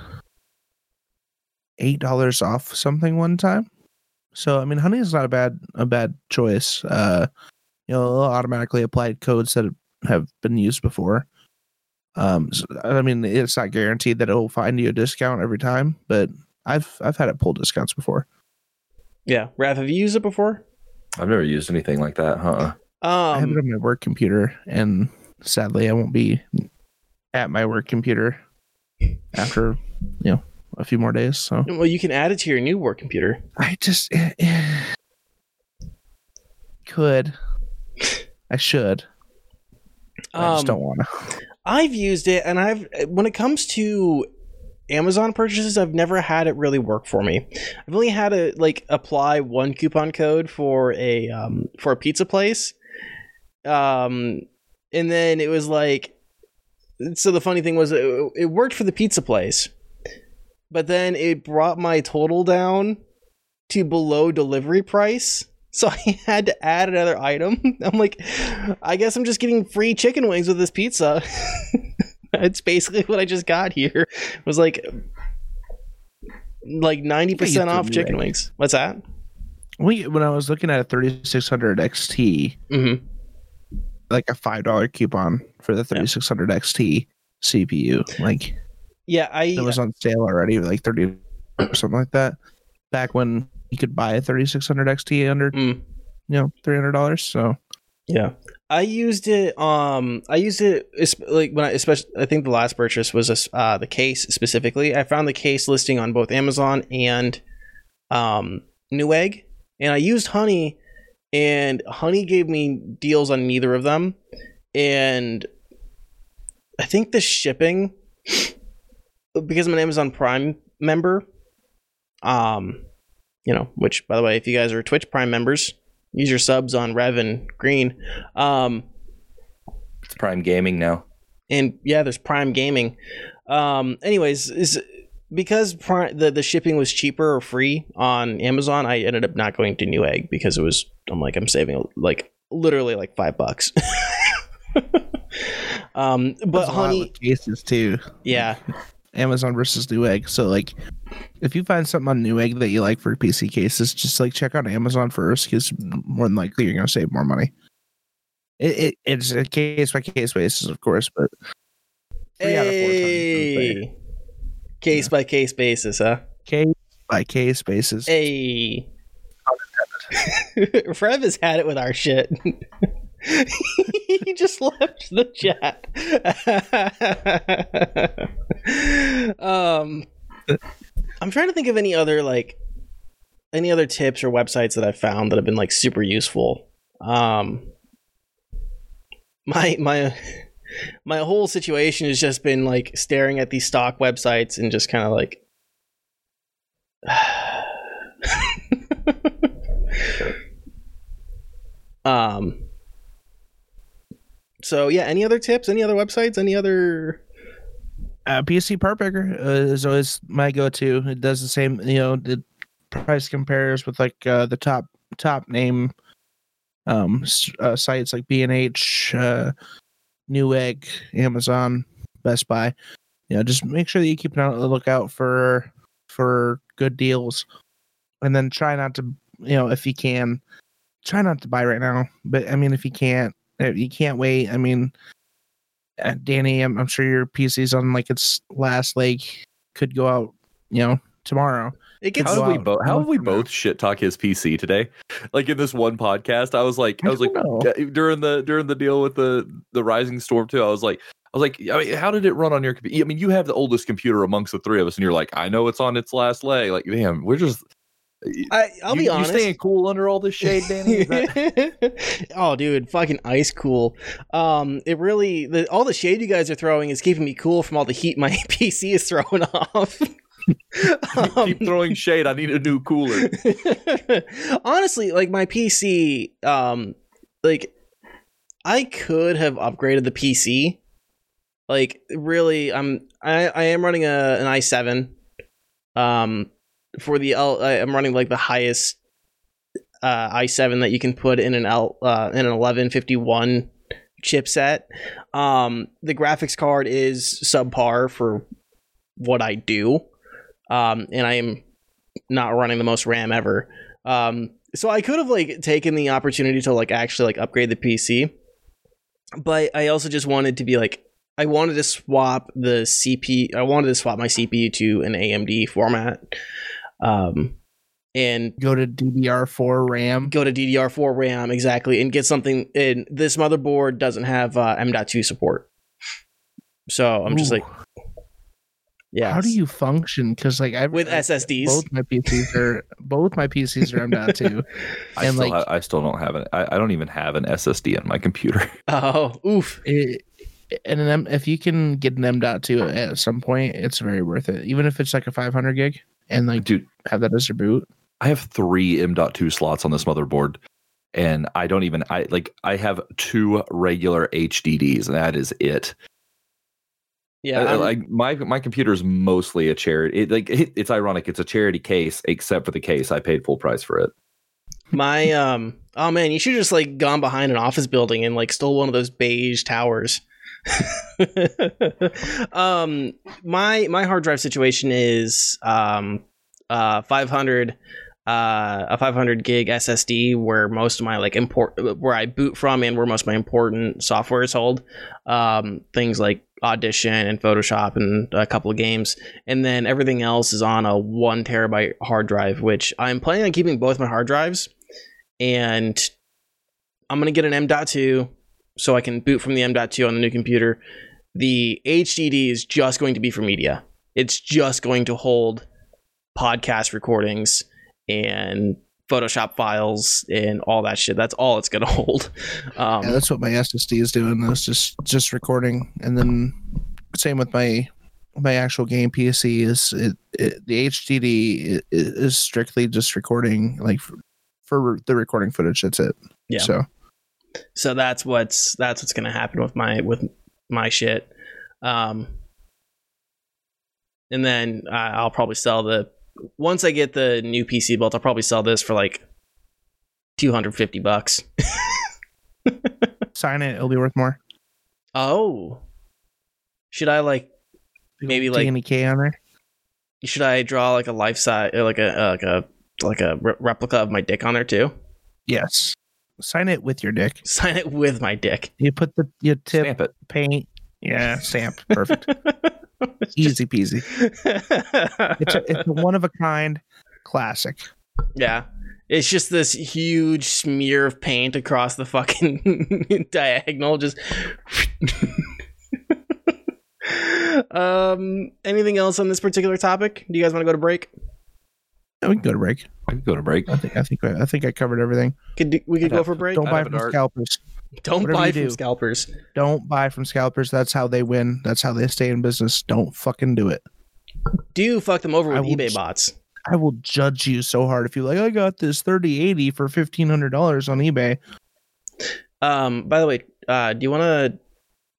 eight dollars off something one time. So I mean, honey is not a bad a bad choice. Uh, you know, automatically applied codes that have been used before. Um, so, I mean, it's not guaranteed that it'll find you a discount every time, but I've I've had it pull discounts before. Yeah, Raph, have you used it before? I've never used anything like that, huh? I have it Um, on my work computer, and sadly, I won't be at my work computer after you know a few more days. So well, you can add it to your new work computer. I just eh, eh, could. I should. I just Um, don't want to. I've used it, and I've when it comes to Amazon purchases, I've never had it really work for me. I've only had to like apply one coupon code for a um, for a pizza place, um, and then it was like, so the funny thing was it, it worked for the pizza place, but then it brought my total down to below delivery price. So I had to add another item. I'm like, I guess I'm just getting free chicken wings with this pizza. it's basically what I just got here. It was like like 90% Yeah, off chicken wings. What's that? We when I was looking at a 3600 XT, Mm-hmm. like a five dollar coupon for the 3600 XT CPU, like Yeah, I it was on sale already, like 30 or something like that. Back when you could buy a 3600 XT under mm, you know three hundred dollars. So yeah. I used it um I used it like when I especially I think the last purchase was a uh the case specifically. I found the case listing on both Amazon and um Newegg and I used Honey and Honey gave me deals on neither of them and I think the shipping because I'm an Amazon Prime member um you know, which by the way, if you guys are Twitch Prime members, use your subs on Rev and Green. Um, It's Prime Gaming now. and yeah, there's Prime Gaming. Um, anyways, is because Prime, the the shipping was cheaper or free on Amazon, I ended up not going to Newegg because it was. I'm like I'm saving like literally like five bucks. um, but That's honey, with cases too. yeah, Amazon versus Newegg. So like, if you find something on Newegg that you like for PC cases, just like check out Amazon first, because more than likely you're gonna save more money. It, it it's a case by case basis, of course, but three out of four times, I would hey, case by case basis, huh? case by case basis. Hey. Rev has had it with our shit. he just left the chat. um I'm trying to think of any other like any other tips or websites that I've found that have been like super useful. Um my my my whole situation has just been like staring at these stock websites and just kind of like um so yeah any other tips any other websites any other uh, PC Part Picker uh, is always my go-to. It does the same, you know, the price compares with like uh, the top top name um uh, sites like B&H, uh, Newegg, Amazon, Best Buy. You know, just make sure that you keep an eye- lookout for for good deals, and then try not to, you know, if you can, try not to buy right now. But I mean, if you can't, you can't wait. I mean, uh, Danny, I'm, I'm sure your PC's on like its last leg. Could go out, you know, tomorrow. it How gets have we out both? How have we month from now. both shit talk his PC today? Like in this one podcast, I was like, I was like don't know. during the during the deal with the the Rising Storm 2. I was like, I was like, I mean, how did it run on your computer? I mean, you have the oldest computer amongst the three of us, and you're like, I know it's on its last leg. Like, damn, we're just. I, I'll you, be you honest staying cool under all this shade, Danny? That- oh dude fucking ice cool um it really the, all the shade you guys are throwing is keeping me cool from all the heat my pc is throwing off Um, keep throwing shade. I need a new cooler. honestly like my pc um like i could have upgraded the pc like really i'm i i am running a an i7 um for the L, i'm running like the highest uh i7 that you can put in an l uh in an 1151 chipset um the graphics card is subpar for what i do um and i am not running the most RAM ever. Um, so I could have like taken the opportunity to like actually like upgrade the PC, but I also just wanted to be like I wanted to swap the CP. I wanted to swap my CPU to an AMD format, um, and Go to DDR4 RAM. go to DDR4 RAM exactly and get something. And this motherboard doesn't have uh, M.2 support, so I'm just Ooh. like, yeah. How do you function? Because like I with SSDs? both my PCs are both my PCs are M.2. I And, still, like- ha- I still don't have it. I, I don't even have an SSD on my computer. Oh, oof. it, and an M, if you can get an M.2 at some point, it's very worth it. Even if it's like a 500 gig and like Dude, have that as your boot. I have three M.2 slots on this motherboard, and I don't even I like I have two regular HDDs, and that is it. Yeah, I'm- like my my computer is mostly a charity. It, like it, it's ironic, it's a charity case, except for the case. I paid full price for it. my um. Oh man, you should just like gone behind an office building and like stole one of those beige towers. um, my my hard drive situation is um uh 500 uh a 500 gig SSD where most of my like import where I boot from and where most of my important software is held. Um, things like Audition and Photoshop and a couple of games, and then everything else is on a one terabyte hard drive, which I'm planning on keeping both my hard drives, and I'm gonna get an M.2 so I can boot from the M.2 on the new computer. The HDD is just going to be for media. It's just going to hold podcast recordings and Photoshop files and all that shit. That's all it's gonna hold. Um, yeah, that's what my SSD is doing. It's just just recording, and then same with my my actual game PC is it, it the HDD is strictly just recording like for, for the recording footage. That's it. Yeah. So so that's what's that's what's gonna happen with my with my shit um and then uh, i'll probably sell the once i get the new pc built i'll probably sell this for like 250 bucks sign it. It'll be worth more. oh should i like Maybe, like- any K on there. should i draw like a life size like a uh, like a like a re- replica of my dick on there too Yes. Sign it with your dick. sign it with my dick You put the you tip Stamp it. paint. Yeah, stamp. Perfect. Easy peasy. It's a, it's a one of a kind classic. Yeah. It's just this huge smear of paint across the fucking diagonal. Just. um. Anything else on this particular topic? Do you guys want to go to break? Yeah, we can go to break. I could go to break. I think I think I think I covered everything. Could do, we could I'd go have- for break? Don't I'd buy from dart. scalpers. Don't whatever buy from do. scalpers. Don't buy from scalpers. That's how they win. That's how they stay in business. Don't fucking do it. Do fuck them over I with will eBay j- bots. I will judge you so hard if you like. I got this thirty eighty for fifteen hundred dollars on eBay. Um. By the way, uh, do you want to?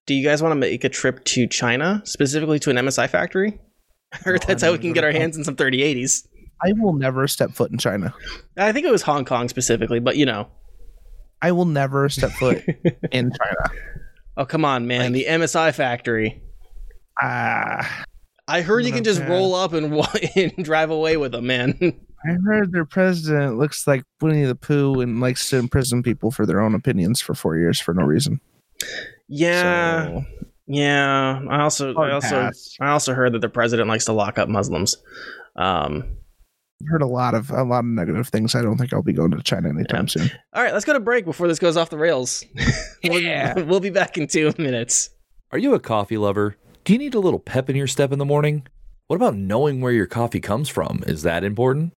Do you guys want to make a trip to China, specifically to an MSI factory? I heard No, that's I've how we can get our hands in some 3080s. I will never step foot in China. I think it was Hong Kong specifically, but you know. I will never step foot in China. Oh come on, man! the MSI factory. Ah, I heard you can just Okay. roll up and, and drive away with them, man. I heard their president looks like Winnie the Pooh and likes to imprison people for their own opinions for four years for no reason. yeah, So, yeah. I also, I also, pass. I also heard that the president likes to lock up Muslims. Um, heard a lot of a lot of negative things. I don't think I'll be going to China anytime soon. all right, let's go to break before this goes off the rails. We'll- Yeah. we'll be back in two minutes. Are you a coffee lover? Do you need a little pep in your step in the morning? What about knowing where your coffee comes from? Is that important?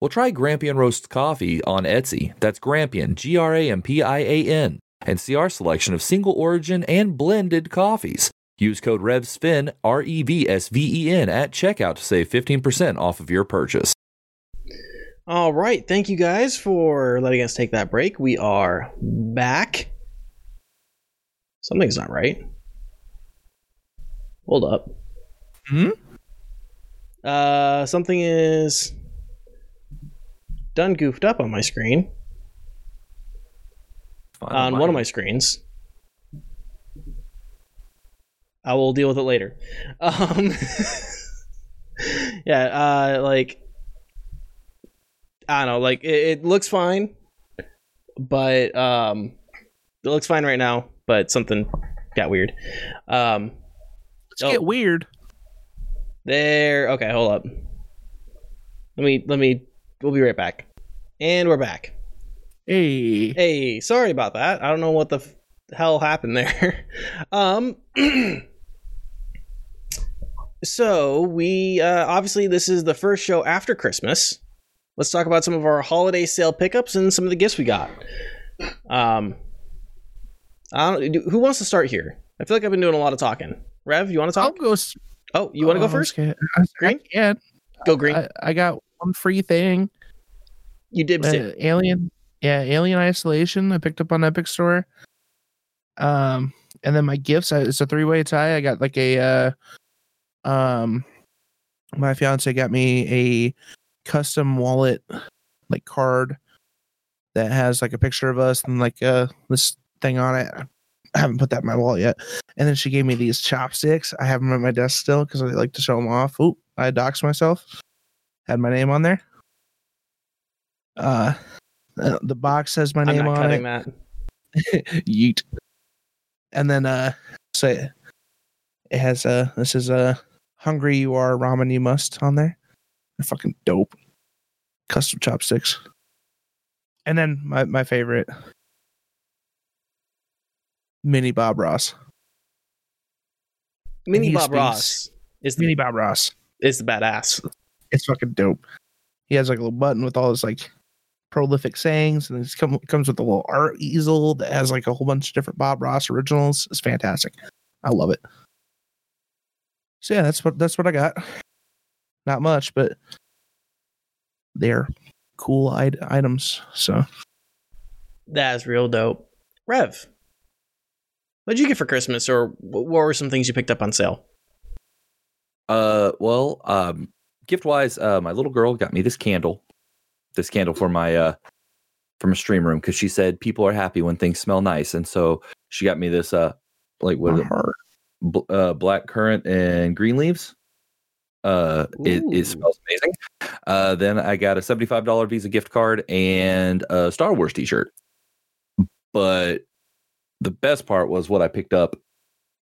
Well, try Grampian Roast Coffee on Etsy. That's Grampian, G R A M P I A N, and see our selection of single origin and blended coffees. Use code REVSVEN, R E V S V E N, at checkout to save 15% off of your purchase. All right, thank you guys for letting us take that break. We are back. Something's not right. Hold up. Hmm? Uh, something is done goofed up on my screen. Fine on one of my screens. I will deal with it later. Um, yeah, uh, like I don't know, like it, it looks fine, but um, it looks fine right now, but something got weird. Um, Let's Oh. get weird. there. Okay, hold up. Let me. Let me. We'll be right back. And we're back. Hey, Hey, sorry about that. I don't know what the f- hell happened there. um So, we uh obviously this is the first show after Christmas. Let's talk about some of our holiday sale pickups and some of the gifts we got. Um I don't, who wants to start here? I feel like I've been doing a lot of talking. Rev, you want to talk? I'll go. Oh, you want to go oh, first? okay. I, Green? can. Go green. I, I got one free thing. you did Uh. Alien, yeah, Alien Isolation. I picked up on Epic Store. Um, and then my gifts. I, it's a three way tie. I got like a, uh, um, my fiance got me a custom wallet, like card that has like a picture of us and like uh this thing on it. I haven't put that in my wallet yet. And then she gave me these chopsticks. I have them at my desk still because I like to show them off. Oop, I doxed myself. Had my name on there. Uh, uh, the box has my I'm name on cutting it. that. Yeet. And then uh, so it, it has uh this is uh hungry you are ramen you must on there. They're fucking dope. Custom chopsticks. And then my my favorite, Mini Bob Ross. Mini Bob speaks- Ross is the Mini Bob Ross. is the badass. It's fucking dope. He has like a little button with all his like prolific sayings, and it come, comes with a little art easel that has like a whole bunch of different Bob Ross originals. It's fantastic. I love it. So yeah, that's what that's what I got. Not much, but they're cool it- items. So That's real dope. Rev, what did you get for Christmas, or wh- what were some things you picked up on sale? Uh, well, um, gift wise, uh, my little girl got me this candle, this candle for my uh, from a stream room because she said people are happy when things smell nice, and so she got me this uh, like what is it, bl- uh, black currant and green leaves. Uh, it, it smells amazing. Uh, then I got a seventy-five dollar Visa gift card and a Star Wars T-shirt. But the best part was what I picked up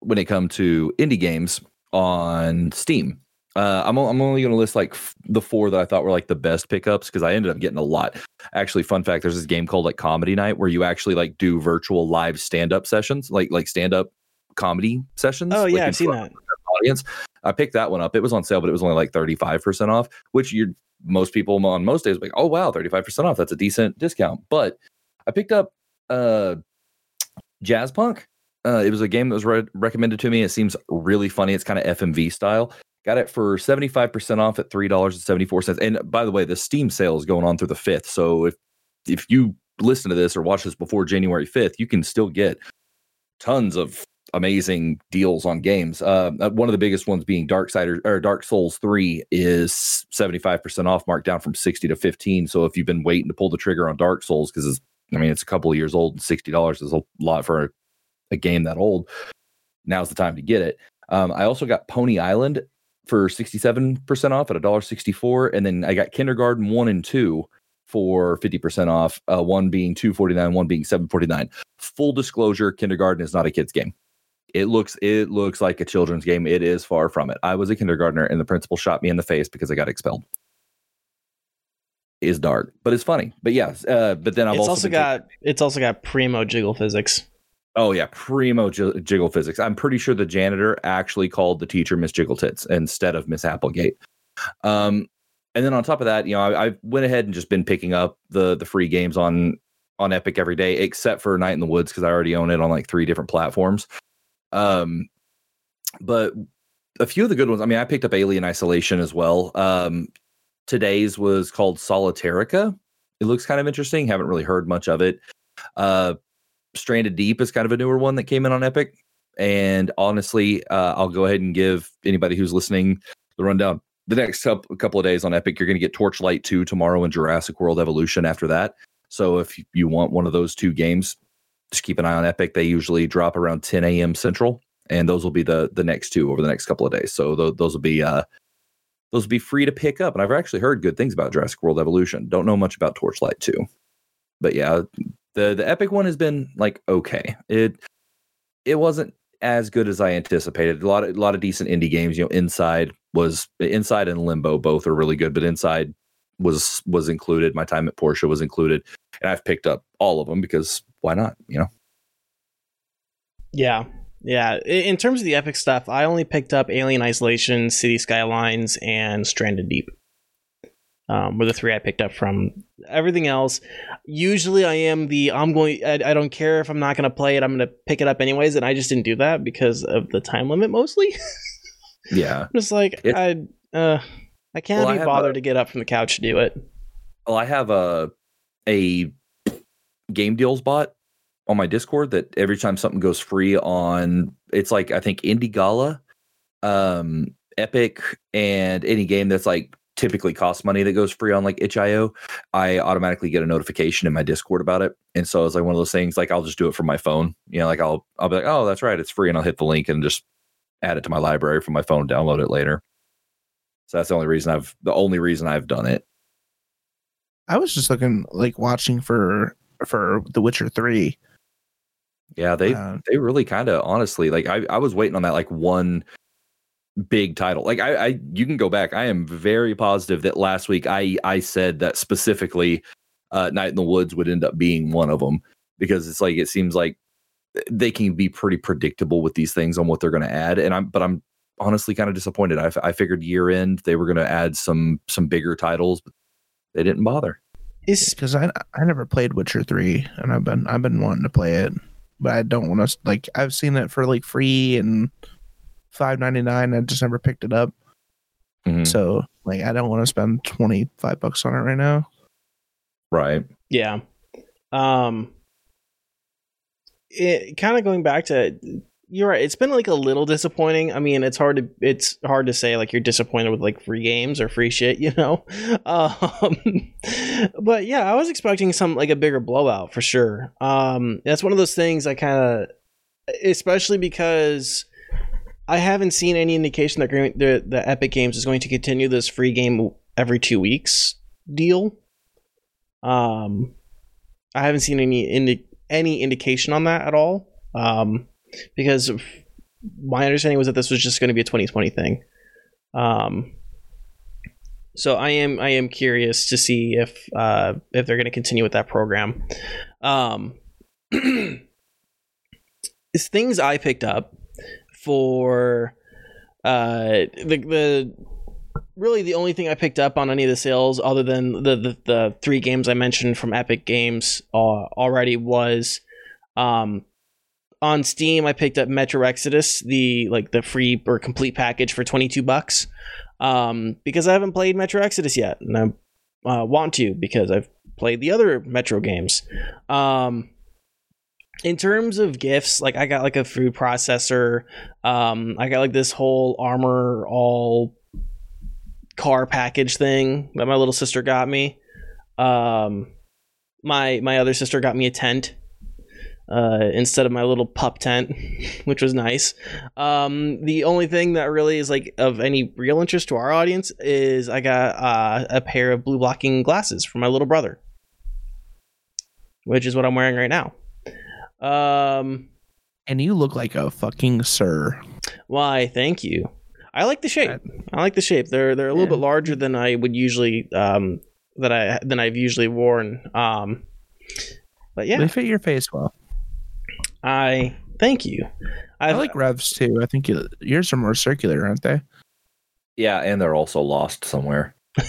when it come to indie games on Steam. Uh, I'm I'm only going to list like f- the four that I thought were like the best pickups because I ended up getting a lot. Actually, fun fact: there's this game called like Comedy Night where you actually like do virtual live stand up sessions, like like stand up comedy sessions. Oh yeah, I've seen that. Audience. I picked that one up. It was on sale, but it was only like 35% off, which you're most people on most days like, oh wow, 35% off. That's a decent discount. But I picked up uh Jazz Punk. Uh, it was a game that was re- recommended to me. It seems really funny. It's kind of FMV style. Got it for 75% off at $3.74. And by the way, the Steam sale is going on through the 5th. So if if you listen to this or watch this before January 5th, you can still get tons of amazing deals on games. Uh, uh, one of the biggest ones being Darksiders or Dark Souls 3 is 75% off, marked down from 60 to 15. So if you've been waiting to pull the trigger on Dark Souls, because it's, I mean, it's a couple of years old and $60 is a lot for a, a game that old. Now's the time to get it. Um, I also got Pony Island for 67% off at $1.64. And then I got Kindergarten 1 and 2 for 50% off, uh, one being 249, one being 749. Full disclosure, Kindergarten is not a kid's game it looks it looks like a children's game. It is far from it. I was a kindergartner and the principal shot me in the face because i got expelled. Is dark but it's funny. But yes uh, but then i've It's also, also taking- got it's also got primo jiggle physics. oh yeah primo j- jiggle physics. I'm pretty sure the janitor actually called the teacher miss jiggle tits instead of miss applegate. Um and then on top of that you know I, I went ahead and just been picking up the the free games on on epic every day except for night in the woods because i already own it on like three different platforms um but a few of the good ones i mean i picked up alien isolation as well. Um today's was called solitairica. It looks kind of interesting. Haven't really heard much of it. Uh stranded deep is kind of a newer one that came in on epic. And honestly uh, i'll go ahead and give anybody who's listening the rundown. The next couple of days on epic you're going to get torchlight 2 tomorrow and jurassic world evolution after that. So if you want one of those two games just keep an eye on Epic. They usually drop around 10 a.m. Central, and those will be the the next two over the next couple of days. So th- those will be uh those will be free to pick up. And I've actually heard good things about Jurassic World Evolution. Don't know much about Torchlight 2. But yeah, the the Epic one has been like okay. It it wasn't as good as I anticipated. A lot of a lot of decent indie games. You know, Inside was Inside and Limbo both are really good, but Inside was was included. My time at Portia was included, and I've picked up all of them because why not? You know. Yeah. Yeah. In terms of the epic stuff, I only picked up Alien Isolation, City Skylines, and Stranded Deep. Um, were the three I picked up from. Everything else, usually I am the I'm going. I, I don't care if I'm not going to play it. I'm going to pick it up anyways, and I just didn't do that because of the time limit mostly. Yeah. I'm just like It's- I uh I can't Well, be bothered a- to get up from the couch to do it. Well, I have a a game deals bot on my Discord that every time something goes free on it's like I think Indie Gala, um, Epic, and any game that's like typically costs money that goes free on like itch.io, I automatically get a notification in my Discord about it. And so it's like one of those things like I'll just do it from my phone. You know, like I'll I'll be like, oh, that's right, it's free, and I'll hit the link and just add it to my library from my phone, download it later. So that's the only reason I've the only reason I've done it. I was just looking like watching for for The Witcher Three. Yeah, they Uh, they really kind of honestly like I, I was waiting on that like one big title. Like I, I you can go back. I am very positive that last week i i said that specifically uh night in the woods would end up being one of them because it's like it seems like they can be pretty predictable with these things on what they're going to add and i'm but i'm honestly kind of disappointed. I, f- I figured year end they were going to add some some bigger titles but they didn't bother Is because I I never played Witcher Three, and I've been I've been wanting to play it, but I don't want to like I've seen it for like free and five ninety nine. I just never picked it up, Mhm. so like I don't want to spend twenty five bucks on it right now. right yeah. Um it kind of going back to you're right, it's been like a little disappointing. I mean, it's hard to it's hard to say like you're disappointed with like free games or free shit, you know. Um but yeah, I was expecting some like a bigger blowout for sure. Um that's one of those things I kind of especially because I haven't seen any indication that the the Epic Games is going to continue this free game every 2 weeks deal. Um I haven't seen any indi- any indication on that at all. Um because my understanding was that this was just going to be a 2020 thing. Um so I am I am curious to see if uh if they're going to continue with that program. Um is things I picked up for uh the the really the only thing I picked up on any of the sales other than the the, the three games I mentioned from Epic Games uh, already was um on Steam I picked up Metro Exodus the like the free or complete package for 22 bucks um because I haven't played Metro Exodus yet and I uh, want to because I've played the other Metro games um in terms of gifts like I got like a food processor um I got like this whole armor all car package thing that my little sister got me. Um, my my other sister got me a tent uh, instead of my little pup tent, which was nice. Um, the only thing that really is like of any real interest to our audience is I got uh, a pair of blue blocking glasses for my little brother, which is what I'm wearing right now. Um, And you look like a fucking sir. why? Thank you. I like the shape. I like the shape. They're they're a little Yeah. bit larger than I would usually um that I than I've usually worn. Um, but yeah, They fit your face well. I thank you. I I've, like Revs too. I think you- yours are more circular, aren't they? yeah and they're also lost somewhere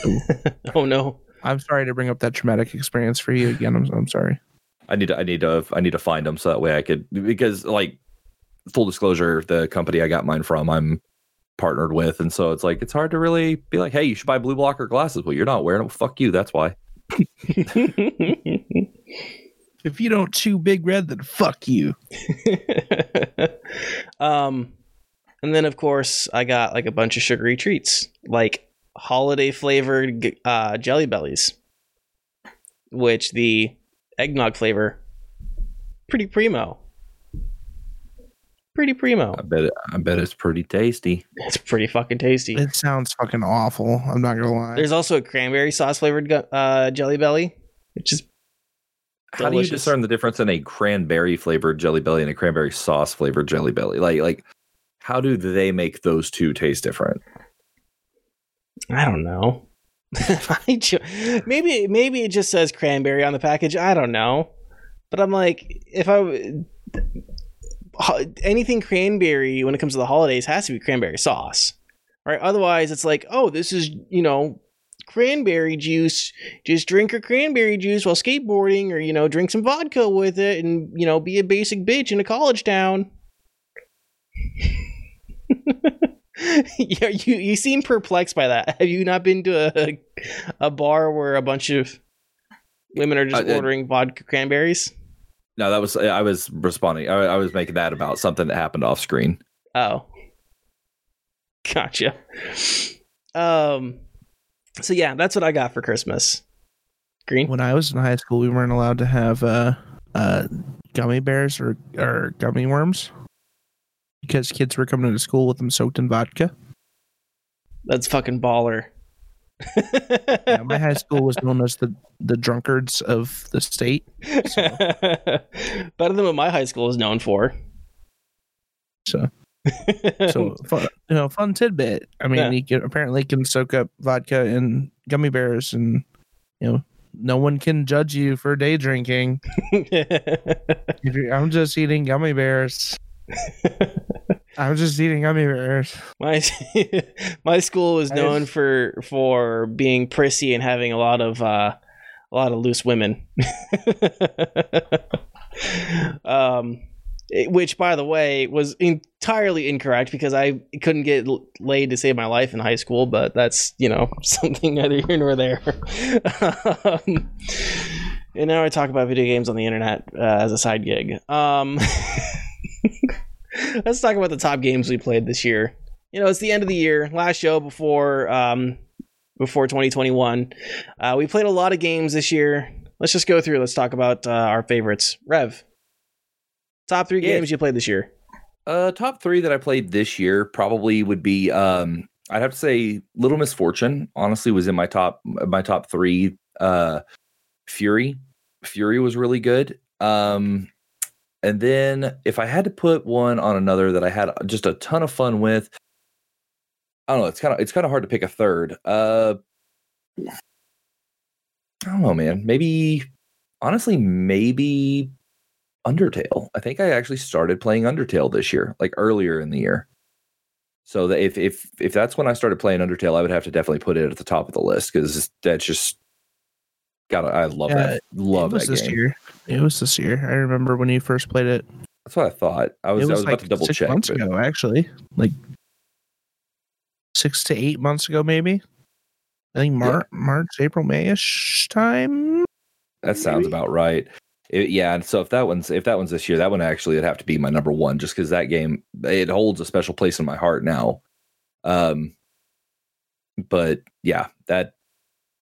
oh no. I'm sorry to bring up that traumatic experience for you again. I'm, I'm sorry. I need to I need to I need to find them so that way I could because like full disclosure, the company I got mine from, I'm partnered with, and so it's like it's hard to really be like, hey, you should buy blue blocker glasses. Well, you're not wearing them. Fuck you. That's why. If you don't chew Big Red, then fuck you. um, and then of course I got like a bunch of sugary treats, like holiday flavored uh, Jelly Bellies, which the eggnog flavor, pretty primo. Pretty primo. I bet it, I bet it's pretty tasty. It's pretty fucking tasty. It sounds fucking awful. I'm not gonna lie. There's also a cranberry sauce flavored uh, Jelly Belly, which is How do you discern the difference in a cranberry flavored jelly belly and a cranberry sauce flavored jelly belly? Like like how do they make those two taste different? I don't know. Maybe maybe it just says cranberry on the package. I don't know, but I'm like, if I anything cranberry when it comes to the holidays has to be cranberry sauce, right? Otherwise, it's like, oh, this is you know cranberry juice, just drink your cranberry juice while skateboarding, or you know, drink some vodka with it, and you know, be a basic bitch in a college town. yeah, you you seem perplexed by that. Have you not been to a a bar where a bunch of women are just Uh, uh, ordering vodka cranberries? No, that was I was responding. I, I was making that about something that happened off screen. Oh. Gotcha. Um so yeah, that's what I got for Christmas. Green? When I was in high school, we weren't allowed to have uh, uh, gummy bears or, or gummy worms because kids were coming to school with them soaked in vodka. That's fucking baller. Yeah, my high school was known as the, the drunkards of the state. Better than what my high school is known for. So, so fun, you know, fun tidbit. I mean, Yeah. you can apparently can soak up vodka and gummy bears, and you know, no one can judge you for day drinking. I'm just eating gummy bears. I'm just eating gummy bears. my my school was known just- for for being prissy and having a lot of uh a lot of loose women. um which by the way was entirely incorrect because I couldn't get laid to save my life in high school, but that's, you know, something neither here nor there. um, and now I talk about video games on the internet uh, as a side gig. Um Let's talk about the top games we played this year you know, it's the end of the year, last show before um before 2021. Uh, we played a lot of games this year. Let's just go through. Let's talk about uh, our favorites. Rev, top three games you played this year. Uh, top three that I played this year probably would be. Um, I'd have to say Little Misfortune. Honestly, was in my top my top three. Uh, Furi, Fury was really good. Um, and then if I had to put one on another that I had just a ton of fun with, I don't know. It's kind of it's kind of hard to pick a third. Uh, I don't know, man. Maybe honestly, maybe Undertale. I think I actually started playing Undertale this year, like earlier in the year. So that if if if that's when I started playing Undertale, I would have to definitely put it at the top of the list because that's just got. I love Yeah, that. Love it was that this game. year. It was this year. I remember when you first played it. That's what I thought. I was, it I was, was like about to double six check. months but- ago, actually, like six to eight months ago, maybe. I think Mar- March, April, Mayish time. That sounds maybe? about right. It- yeah, and so if that one's if that one's this year, that one actually would have to be my number one, just because that game it holds a special place in my heart now. Um, but yeah, that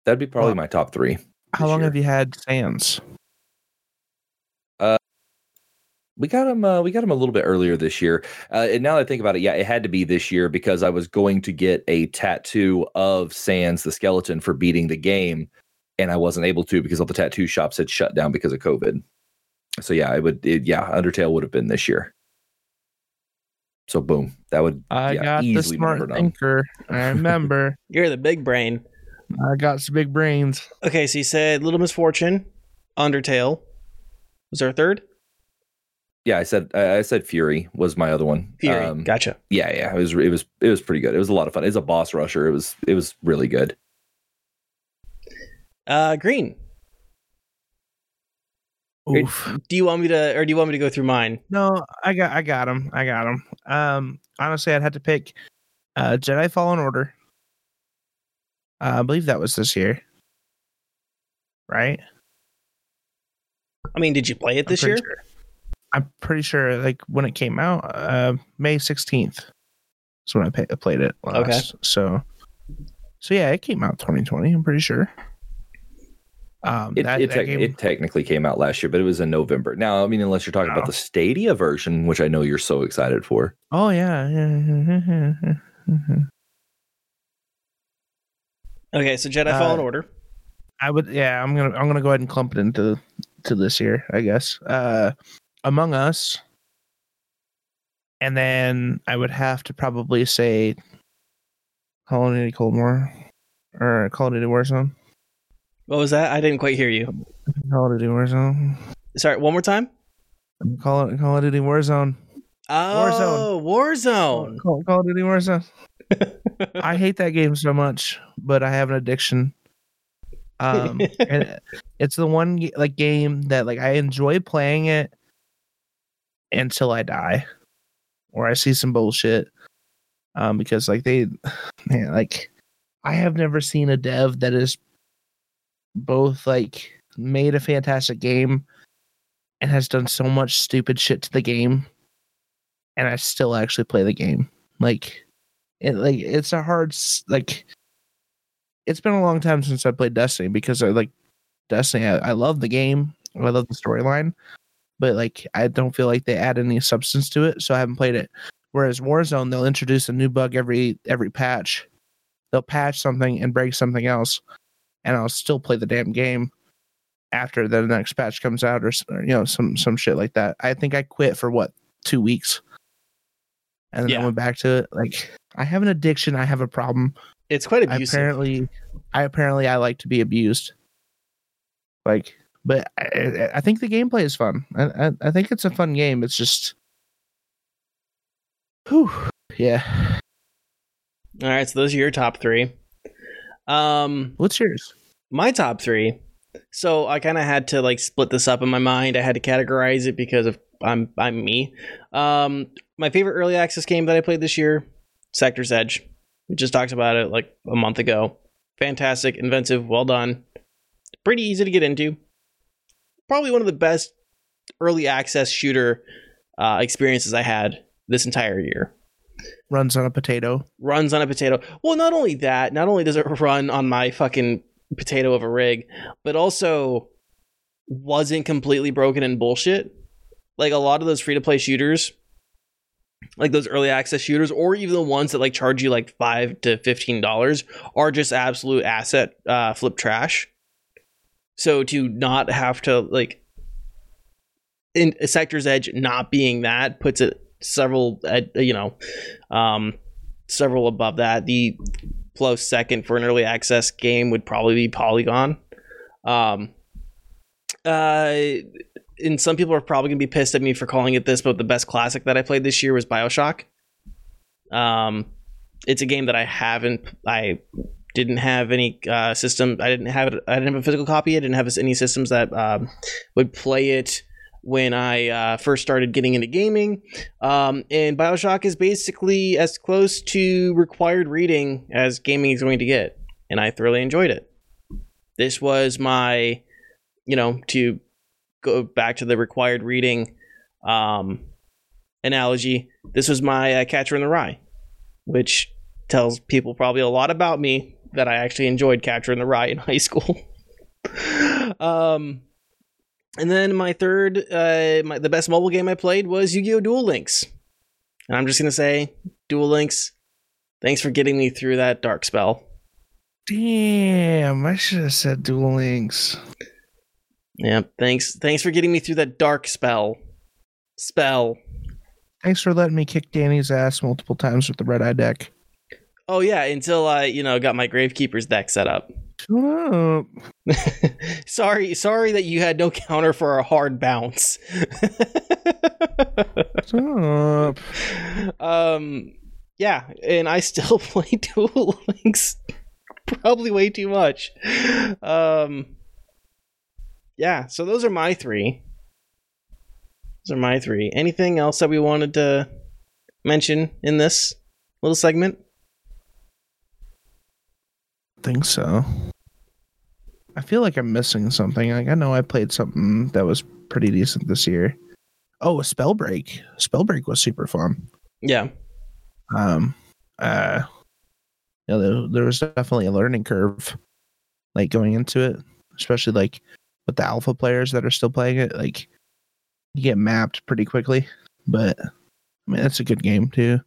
that'd be probably Well, my top three. How long year. have you had Sans? We got him. Uh, we got him a little bit earlier this year. Uh, and now that I think about it, yeah, it had to be this year because I was going to get a tattoo of Sans the skeleton for beating the game, and I wasn't able to because all the tattoo shops had shut down because of COVID. So yeah, it would. It, yeah, Undertale would have been this year. So boom, that would. I yeah, got the smart number thinker. I remember. You're the big brain. I got some big brains. Okay, so you said Little Misfortune, Undertale. Was there a third? Yeah, I said. I I said Furi was my other one. Furi. Um, gotcha. yeah, yeah, it was. It was. It was pretty good. It was a lot of fun. It was a boss rusher. It was. It was really good. Uh, Green. Oof. Do you want me to, or do you want me to go through mine? No, I got I got him. I got him. Um, honestly, I'd had to pick uh, Jedi Fallen Order. Uh, I believe that was this year, right? I mean, did you play it this year? sure. I'm pretty sure, like when it came out, uh, May sixteenth. is when I pay, played it last. Okay. So, so yeah, it came out 2020. I'm pretty sure. Um, It, that, it, that tec- game, it technically came out last year, but it was in November. Now, I mean, unless you're talking No. about the Stadia version, which I know you're so excited for. oh yeah, yeah. yeah. Okay, so Jedi Uh, Fallen Order. I would yeah, I'm gonna I'm gonna go ahead and clump it into to this year, I guess. Uh Among Us. And then I would have to probably say Call of Duty Cold War. Or Call of Duty Warzone. What was that? I didn't quite hear you. Call of Duty Warzone. Sorry, one more time. Call it Call of Duty Warzone. Oh, Warzone. Call, Call of Duty Warzone. I hate that game so much, but I have an addiction. Um, and it's the one like game that like I enjoy playing it until I die, or I see some bullshit. Um, because like they, man, like I have never seen a dev that is both like made a fantastic game and has done so much stupid shit to the game, and I still actually play the game. Like, it like it's a hard like. It's been a long time since I played Destiny because I like Destiny. I, I love the game. I love the storyline, but like I don't feel like they add any substance to it, so I haven't played it. Whereas Warzone, they'll introduce a new bug every every patch. They'll patch something and break something else, and I'll still play the damn game after the next patch comes out, or, or you know some some shit like that. I think I quit for what two weeks, and then Yeah. I went back to it. Like I have an addiction. I have a problem. It's quite I abusive. apparently, I apparently I like to be abused. Like, but I, I- I think the gameplay is fun. I, I I think it's a fun game. It's just, whew, yeah. All right, so those are your top three. Um, What's yours? my top three. So I kind of had to like split this up in my mind. I had to categorize it because of I'm I'm me. Um, my favorite early access game that I played this year, Sector's Edge. We just talked about it like a month ago. Fantastic, inventive, well done. Pretty easy to get into. Probably one of the best early access shooter uh, experiences I had this entire year Runs on a potato. runs on a potato. Well, not only that, not only does it run on my fucking potato of a rig, but also wasn't completely broken and bullshit. Like a lot of those free to play shooters, like those early access shooters, or even the ones that like charge you like five to fifteen dollars, are just absolute asset uh, flip trash. So to not have to like in Sector's Edge not being that puts it several, uh, you know, um, several above that. The close second for an early access game would probably be Polygon. Um, uh, and some people are probably gonna be pissed at me for calling it this, but the best classic that I played this year was Bioshock. Um, it's a game that I haven't, I didn't have any uh, system. I didn't have it. I didn't have a physical copy. I didn't have any systems that um, would play it when I uh, first started getting into gaming. Um, and Bioshock is basically as close to required reading as gaming is going to get, and I thoroughly enjoyed it. This was my, you know, to go back to the required reading um, analogy. This was my uh, Catcher in the Rye, which tells people probably a lot about me that I actually enjoyed Catcher in the Rye in high school. um, and then my third, uh, my, the best mobile game I played was Yu-Gi-Oh! Duel Links. And I'm just gonna say, Duel Links, thanks for getting me through that dark spell. Damn, I should have said Duel Links. Yeah, thanks, thanks for getting me through that dark spell. Spell. Thanks for letting me kick Danny's ass multiple times with the red eye deck. Oh yeah, until I, you know, got my Gravekeeper's deck set up. Shut up. sorry, sorry that you had no counter for a hard bounce. Um, yeah, and I still play Duel Links probably way too much. Um, yeah, so those are my three. Those are my three. Anything else that we wanted to mention in this little segment? Think so. I feel like I'm missing something. Like I know I played something that was pretty decent this year. Oh, Spellbreak. Spellbreak was super fun. Yeah, Um uh yeah, there, there was definitely a learning curve like going into it, especially like with the alpha players that are still playing it, like you get mapped pretty quickly. But I mean it's a good game too.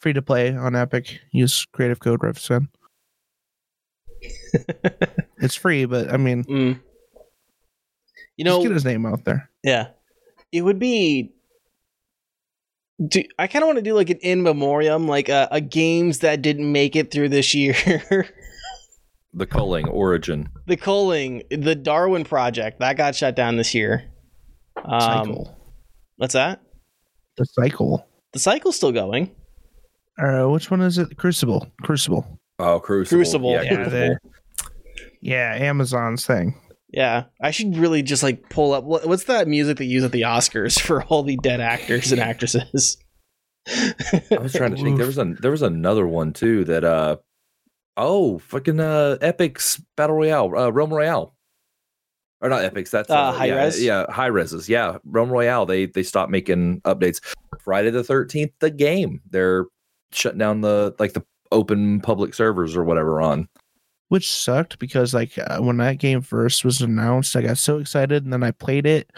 Free to play on Epic. Use creative code RevsFan. It's free, but I mean mm. you know, get his name out there. Yeah. It would be. Do, I kind of want to do like an in memoriam, like a, a games that didn't make it through this year. The culling origin. the culling, the Darwin Project that got shut down this year. Um, Cycle. What's that? The cycle. The cycle's still going. Uh, which one is it? Crucible. Crucible. Oh, Crucible. Crucible. Yeah, Yeah, Crucible. they- Yeah, Amazon's thing. Yeah, I should really just like pull up what, what's that music they use at the Oscars for all the dead actors and actresses. I was trying to think. There was a there was another one too that uh oh fucking uh Epic's Battle Royale, uh Realm Royale. Or not Epic's, that's Uh, uh, High yeah, Res? Yeah, high reses. Yeah. Realm Royale. They they stopped making updates. Friday the thirteenth, the game. They're shutting down the like the open public servers or whatever on. which sucked because like uh, when that game first was announced, I got so excited, and then I played it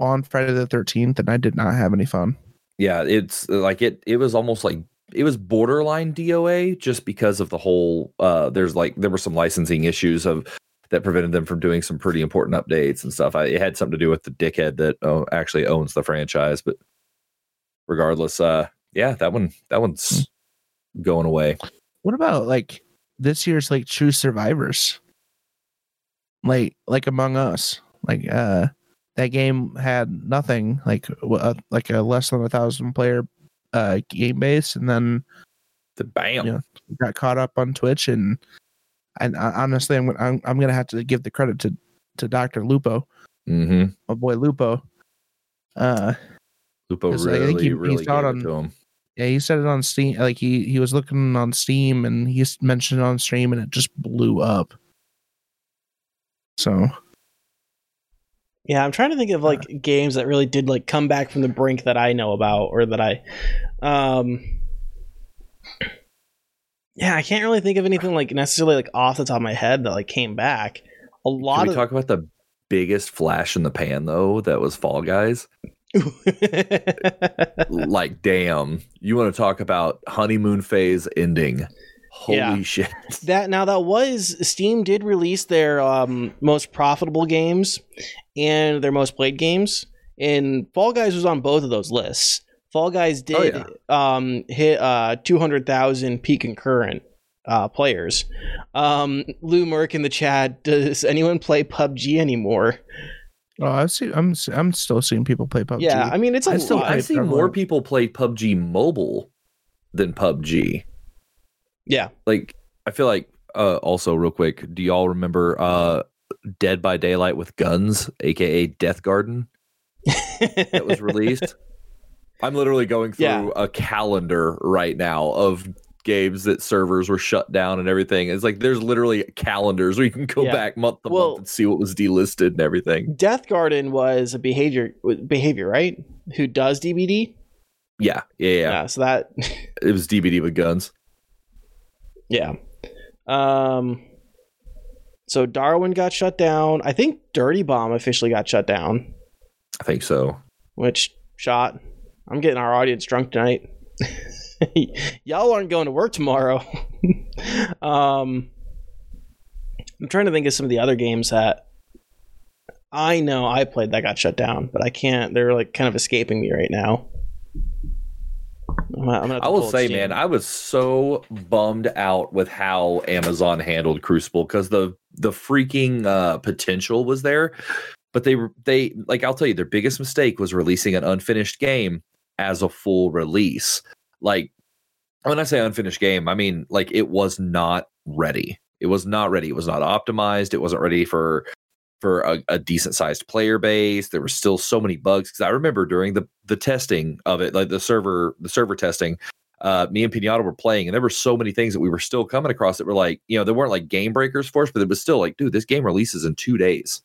on Friday the Thirteenth, and I did not have any fun. Yeah, it's uh, like it it was almost like it was borderline DOA just because of the whole uh there's like there were some licensing issues of that prevented them from doing some pretty important updates and stuff. I, it had something to do with the dickhead that uh, actually owns the franchise, but regardless, uh yeah, that one that one's going away. What about like this year's like True Survivors? Like like Among Us, like uh that game had nothing like uh, like a less than a thousand player uh game base, and then The bam. Yeah. got caught up on Twitch and and uh, honestly, I'm, I'm I'm gonna have to give the credit to to Doctor Lupo, Mm-hmm. my boy Lupo. Uh, Lupo 'Cause I really, think he- he really it gave on- to him. Yeah, he said it on Steam. Like he he was looking on Steam and he mentioned it on stream, and it just blew up. So Yeah, I'm trying to think of like games that really did like come back from the brink that I know about or that I um Yeah, I can't really think of anything like necessarily like off the top of my head that like came back. A Can lot we of talk about the biggest flash in the pan though? That was Fall Guys. like damn you want to talk about honeymoon phase ending holy Yeah. shit that now that was Steam did release their um most profitable games and their most played games and Fall Guys was on both of those lists. Fall Guys Oh, did um hit uh 200,000 peak concurrent uh players. Um Lou Merck in the chat, does anyone play PUBG anymore? Oh, I see. I'm s- I'm still seeing people play PUBG. Yeah, I mean it's a I still lot. i've seen more people play pubg mobile than pubg Yeah. like i feel like uh also real quick do y'all remember uh dead by daylight with guns aka death garden that was released i'm literally going through Yeah. a calendar right now of games that servers were shut down and everything it's like there's literally calendars where you can go Yeah. back month to Well- month and see what was delisted and everything Death Garden was a behavior behavior, right? Who does DBD? yeah yeah yeah, so that it was DBD with guns Yeah. Um so Darwin got shut down. I think Dirty Bomb officially got shut down, i think so which shot. I'm getting our audience drunk tonight. Y'all aren't going to work tomorrow. um I'm trying to think of some of the other games that I know I played that got shut down, but I can't they're like kind of escaping me right now. I'm gonna- I'm gonna I will say, Steam. man, I was so bummed out with how Amazon handled Crucible because the the freaking uh, potential was there, but they they like I'll tell you their biggest mistake was releasing an unfinished game as a full release. Like when I say unfinished game, I mean like it was not ready. It was not ready. It was not optimized. It wasn't ready for for a, a decent sized player base. There were still so many bugs because I remember during the the testing of it, like the server the server testing, uh, me and Pinata were playing, and there were so many things that we were still coming across that were like, you know, they weren't like game breakers for us, but it was still like, dude, this game releases in two days.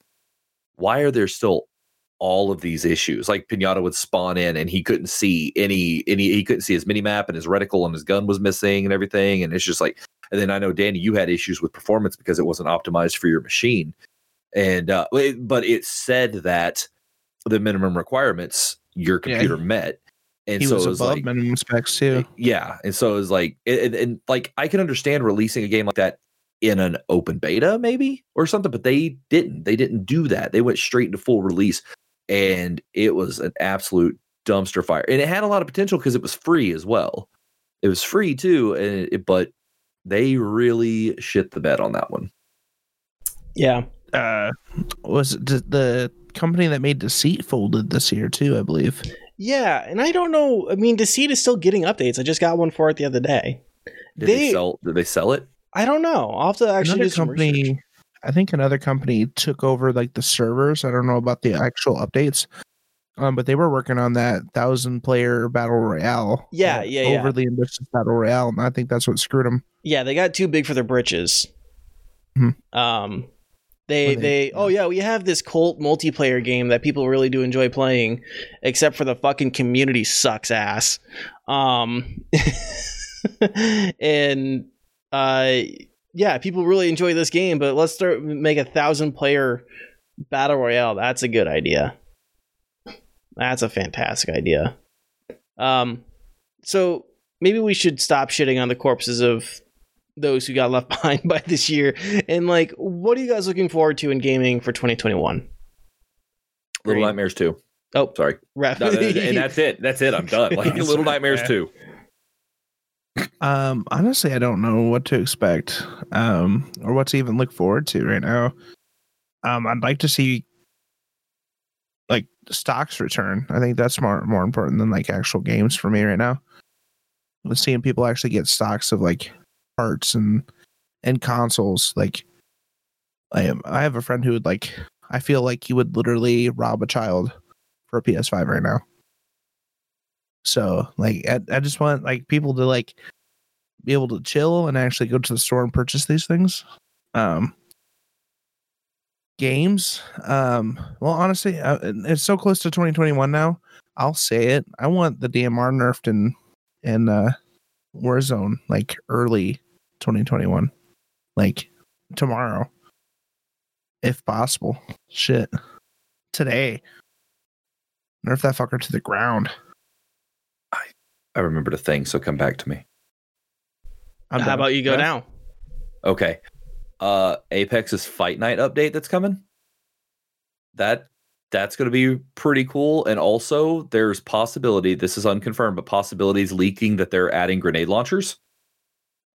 Why are there still all of these issues? Like Pinata would spawn in and he couldn't see any any he couldn't see his mini map and his reticle and his gun was missing and everything. And it's just like, and then I know Danny, you had issues with performance because it wasn't optimized for your machine. And uh, it- but it said that the minimum requirements your Yeah, computer met. And so was it was above like, minimum specs too. yeah, and so it was like, and, and like I can understand releasing a game like that in an open beta, maybe or something, but they didn't. They didn't do that. They went straight into full release, and it was an absolute dumpster fire. And it had a lot of potential because it was free as well. It was free too, and it, but they really shit the bed on that one. Yeah. Uh, was it the- the company that made Deceit folded this year too? I believe. Yeah, and I don't know. I mean, Deceit is still getting updates. I just got one for it the other day. Did they, They- sell? Did they sell it? I don't know. I'll have to actually another do some company research. I think another company took over like the servers i don't know about the actual updates um but they were working on that thousand player battle royale Yeah, uh, yeah, yeah. overly ambitious battle royale and i think that's what screwed them Yeah, they got too big for their britches. Mhm. Um, they, they they- oh yeah, we have this cult multiplayer game that people really do enjoy playing, except for the fucking community sucks ass. Um, and uh, yeah, people really enjoy this game, but let's start make a thousand player battle royale. That's a good idea. That's a fantastic idea. Um, so maybe we should stop shitting on the corpses of those who got left behind by this year. And like, what are you guys looking forward to in gaming for 2021? Little Nightmares 2. Oh, Sorry. rap. No, no, and that's it. That's it. I'm done. Like That's Little. Nightmares Yeah. 2. Um honestly i don't know what to expect um or what to even look forward to right now. Um i'd like to see like stocks return. I think that's more more important than like actual games for me right now. Seeing people actually get stocks of like parts and and consoles like i am i have a friend who would like i feel like he would literally rob a child for a ps5 right now. So like I, I just want like people to like be able to chill and actually go to the store and purchase these things. Um games um well honestly uh, it's so close to 2021 now. I'll say it. I want the dmr nerfed in in uh warzone like early 2021 like tomorrow. If possible. Shit. Today. Nerf that fucker to the ground. I I remembered a thing, so come back to me. I'm How done. about you go Yeah. now? Okay. Uh Apex's Fight Night update that's coming. That that's going to be pretty cool and also there's possibility this is unconfirmed but possibilities leaking that they're adding grenade launchers.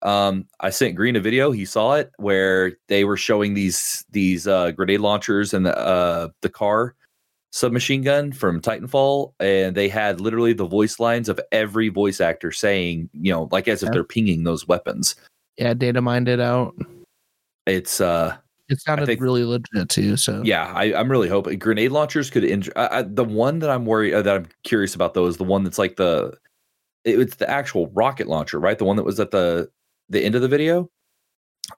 Um I sent Green a video, he saw it where they were showing these these uh grenade launchers and the uh the car submachine gun from Titanfall and they had literally the voice lines of every voice actor saying, you know, like as if they're pinging those weapons. yeah data mined it out It's uh It sounded think- really legit too. So Yeah, I, I'm really hoping grenade launchers could injure. I, I, the one that I'm worried uh, that I'm curious about though is the one that's like the it, it's the actual rocket launcher, right? The one that was at the the end of the video,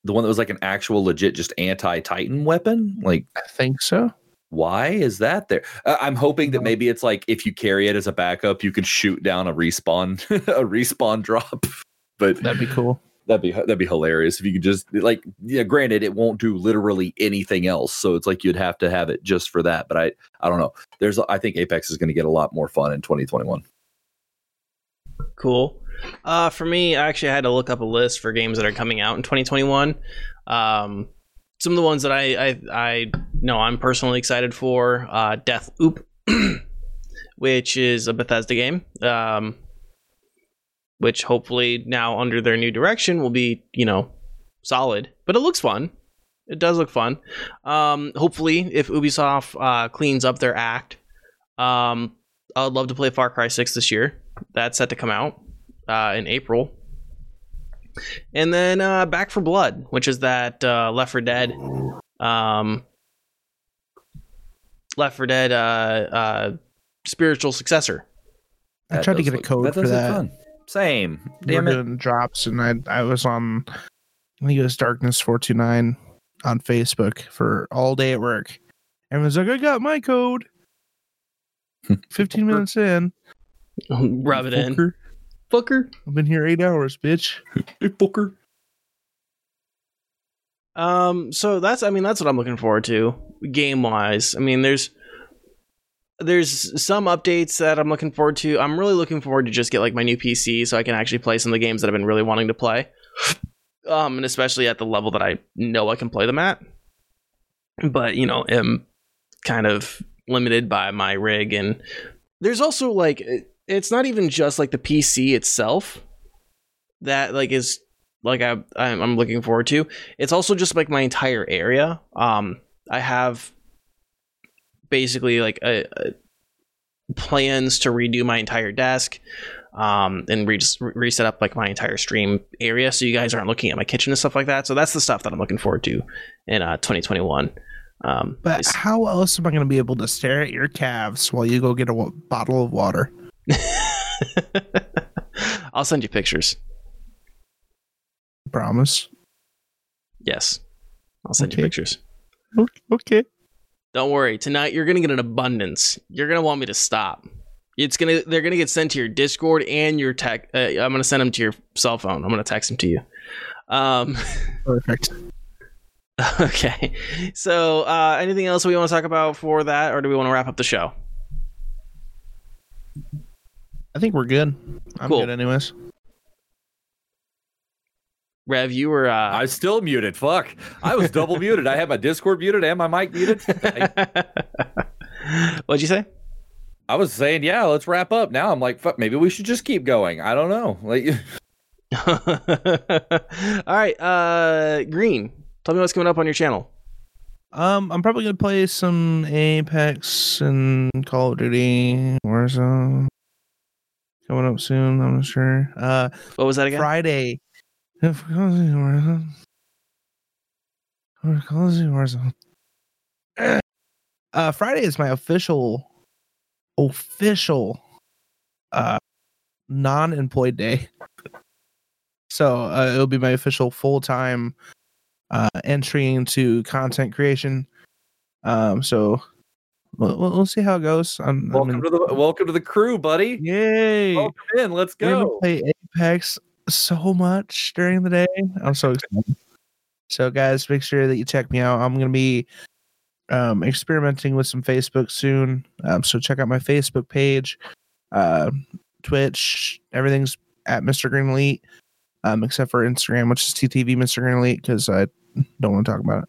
the one that was like an actual legit just anti Titan weapon. Like, I think so. Why is that there? Uh, I'm hoping that maybe it's like if you carry it as a backup, you can shoot down a respawn a respawn drop. But That'd be cool. That'd be that'd be hilarious if you could just like yeah. Granted, it won't do literally anything else, so it's like you'd have to have it just for that. But I I don't know. There's I think Apex is going to get a lot more fun in 2021. Cool. Uh, for me, I actually had to look up a list for games that are coming out in 2021. Um, some of the ones that I I, I know I'm personally excited for. Uh, Death Oop, which is a Bethesda game. Um, which hopefully now under their new direction will be you know solid. But it looks fun. It does look fun. Um, hopefully, if Ubisoft uh, cleans up their act, um, I'd love to play Far Cry 6 this year. That's set to come out uh, in April. And then uh, Back for Blood, which is that uh, Left for Dead, um, Left for Dead uh, uh, spiritual successor. I tried to does get a code that for that. fun. Same. We're Damn it. doing drops, and I I was on. I think it was Darkness four two nine on Facebook for all day at work. Everyone's like, "I got my code." Fifteen minutes in, Rub it in. Fucker, Fucker. I've been here eight hours, bitch. Hey, Booker. Um, so that's I mean that's what I'm looking forward to game wise. I mean there's there's some updates that I'm looking forward to. I'm really looking forward to just get like my new PC so I can actually play some of the games that I've been really wanting to play. Um, and especially at the level that I know I can play them at. But, you know, am kind of limited by my rig and there's also like it- it's not even just like the PC itself that like is like I I'm I'm looking forward to it's also just like my entire area um i have basically like a, a plans to redo my entire desk um, and re- reset up like my entire stream area so you guys aren't looking at my kitchen and stuff like that. So that's the stuff that I'm looking forward to in uh, 2021. Um, But how else am I going to be able to stare at your calves while you go get a bottle of water? I'll send you pictures. Promise. Yes, I'll send you pictures. Okay. Don't worry. Tonight you're gonna get an abundance. You're gonna want me to stop. It's gonna. They're gonna get sent to your Discord and your tech. Uh, I'm gonna send them to your cell phone. I'm gonna text them to you. Um. Perfect. Okay. So, uh, anything else we want to talk about for that, or do we want to wrap up the show? I think we're good. I'm Cool. good, anyways. Rev, you were. Uh, I was still muted. Fuck. I was double muted. I had my Discord muted and my mic muted. I, What'd you say? I was saying, yeah, let's wrap up. Now I'm like, fuck, maybe we should just keep going. I don't know. Like, All right, uh, Green. Tell me what's coming up on your channel. Um, I'm probably gonna play some Apex and Call of Duty Warzone. Coming up soon, I'm not sure. Uh, What was that again? Friday. If Call of Duty Warzone. Or Call of Duty Warzone. Uh, Friday is my official, official, uh, non-employed day. So uh, it'll be my official full-time uh, entry into content creation. Um, so we'll, we'll we'll see how it goes. I'm, I'm welcome in- to the welcome to the crew, buddy. yay! Welcome in. Let's go. play Apex so much during the day. I'm so excited. So, guys, make sure that you check me out. I'm gonna be um, experimenting with some Facebook soon. Um, so check out my Facebook page, uh, Twitch. Everything's at Mr. Green Elite, um, except for Instagram, which is TTV Mr. Green Elite, because I don't want to talk about it.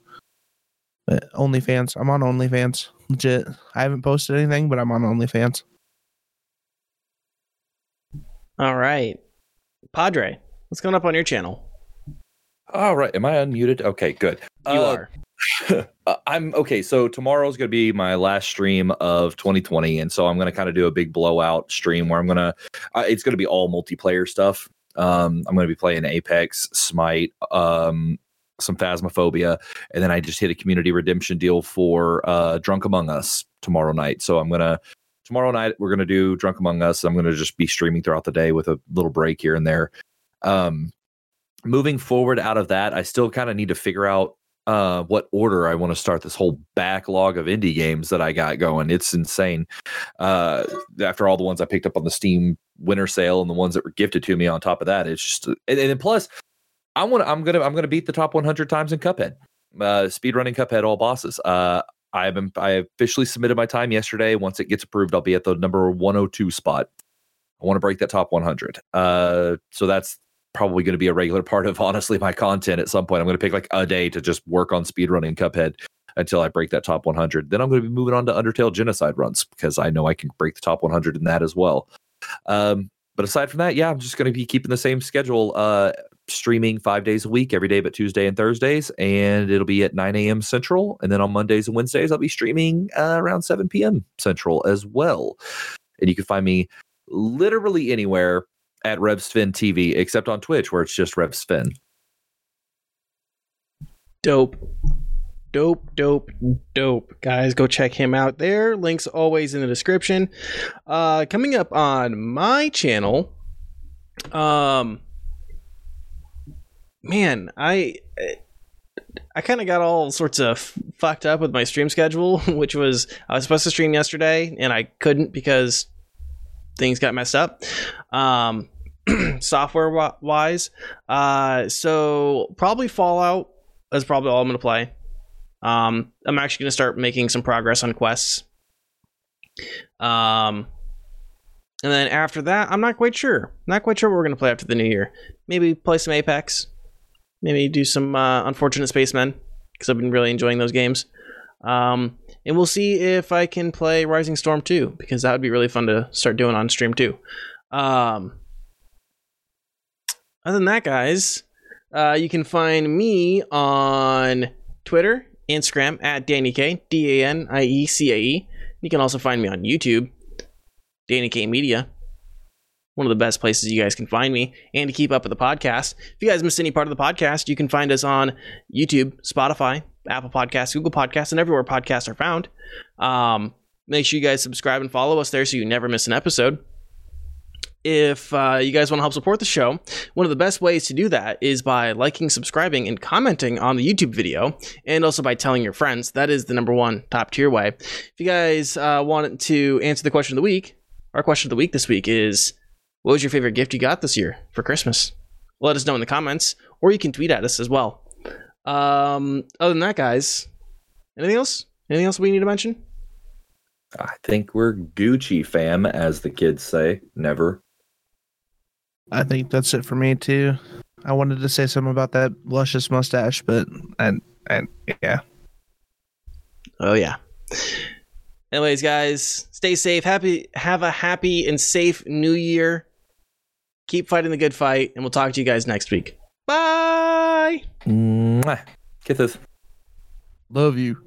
But OnlyFans, I'm on OnlyFans. Legit. I haven't posted anything, but I'm on OnlyFans. All right, Padre. What's going up on your channel? All right. Am I unmuted? Okay, good. You Uh, are. Uh, I'm okay. So tomorrow's going to be my last stream of 2020, and so I'm going to kind of do a big blowout stream where I'm going to. Uh, it's going to be all multiplayer stuff. Um, I'm going to be playing Apex, Smite, um, some Phasmophobia, and then I just hit a community redemption deal for uh, Drunk Among Us tomorrow night. So I'm gonna tomorrow night we're gonna do Drunk Among Us. I'm gonna just be streaming throughout the day with a little break here and there. Um, moving forward out of that, I still kind of need to figure out uh, what order I want to start this whole backlog of indie games that I got going. It's insane. Uh, after all the ones I picked up on the Steam winter sale and the ones that were gifted to me on top of that, it's just and, and plus I want I'm gonna I'm gonna beat the top 100 times in Cuphead. Uh, speedrunning Cuphead all bosses. Uh, I've been I officially submitted my time yesterday. Once it gets approved, I'll be at the number 102 spot. I want to break that top 100. Uh, so that's probably going to be a regular part of honestly my content at some point. I'm going to pick like a day to just work on speedrunning Cuphead until I break that top 100. Then I'm going to be moving on to Undertale Genocide runs because I know I can break the top 100 in that as well. Um, but aside from that, yeah, I'm just going to be keeping the same schedule, uh, streaming five days a week, every day but Tuesday and Thursdays, and it'll be at 9 a.m. Central. And then on Mondays and Wednesdays, I'll be streaming uh, around 7 p.m. Central as well. And you can find me literally anywhere at RevsFan TV, except on Twitch, where it's just RevsFan. Dope. Dope, dope, dope. Guys, go check him out there. Links always in the description. Uh coming up on my channel. Um man, I I kind of got all sorts of fucked up with my stream schedule, which was I was supposed to stream yesterday and I couldn't because things got messed up. Um software wise, Uh so probably Fallout is probably all I'm to play. Um, I'm actually to start making some progress on quests. Um, and then after that, I'm not quite sure. Not quite sure what we're to play after the new year. Maybe play some Apex. Maybe do some uh, Unfortunate Spacemen because I've been really enjoying those games. Um, and we'll see if I can play Rising Storm 2 because that would be really fun to start doing on stream too. Um, other than that, guys, uh, you can find me on Twitter, Instagram at Danny K, D A N I E C A E. You can also find me on YouTube, Danny K Media. One of the best places you guys can find me and to keep up with the podcast. If you guys missed any part of the podcast, you can find us on YouTube, Spotify, Apple Podcasts, Google Podcasts, and everywhere podcasts are found. Um, make sure you guys subscribe and follow us there so you never miss an episode. If uh, you guys want to help support the show, one of the best ways to do that is by liking, subscribing, and commenting on the YouTube video, and also by telling your friends. That is the number one top tier way. If you guys uh, want to answer the question of the week, our question of the week this week is What was your favorite gift you got this year for Christmas? Let us know in the comments, or you can tweet at us as well. Um, other than that, guys, anything else? Anything else we need to mention? I think we're Gucci fam, as the kids say. Never. I think that's it for me too. I wanted to say something about that luscious mustache, but and and yeah. Oh yeah. Anyways, guys, stay safe. Happy have a happy and safe new year. Keep fighting the good fight, and we'll talk to you guys next week. Bye. Mwah. Kisses. Love you.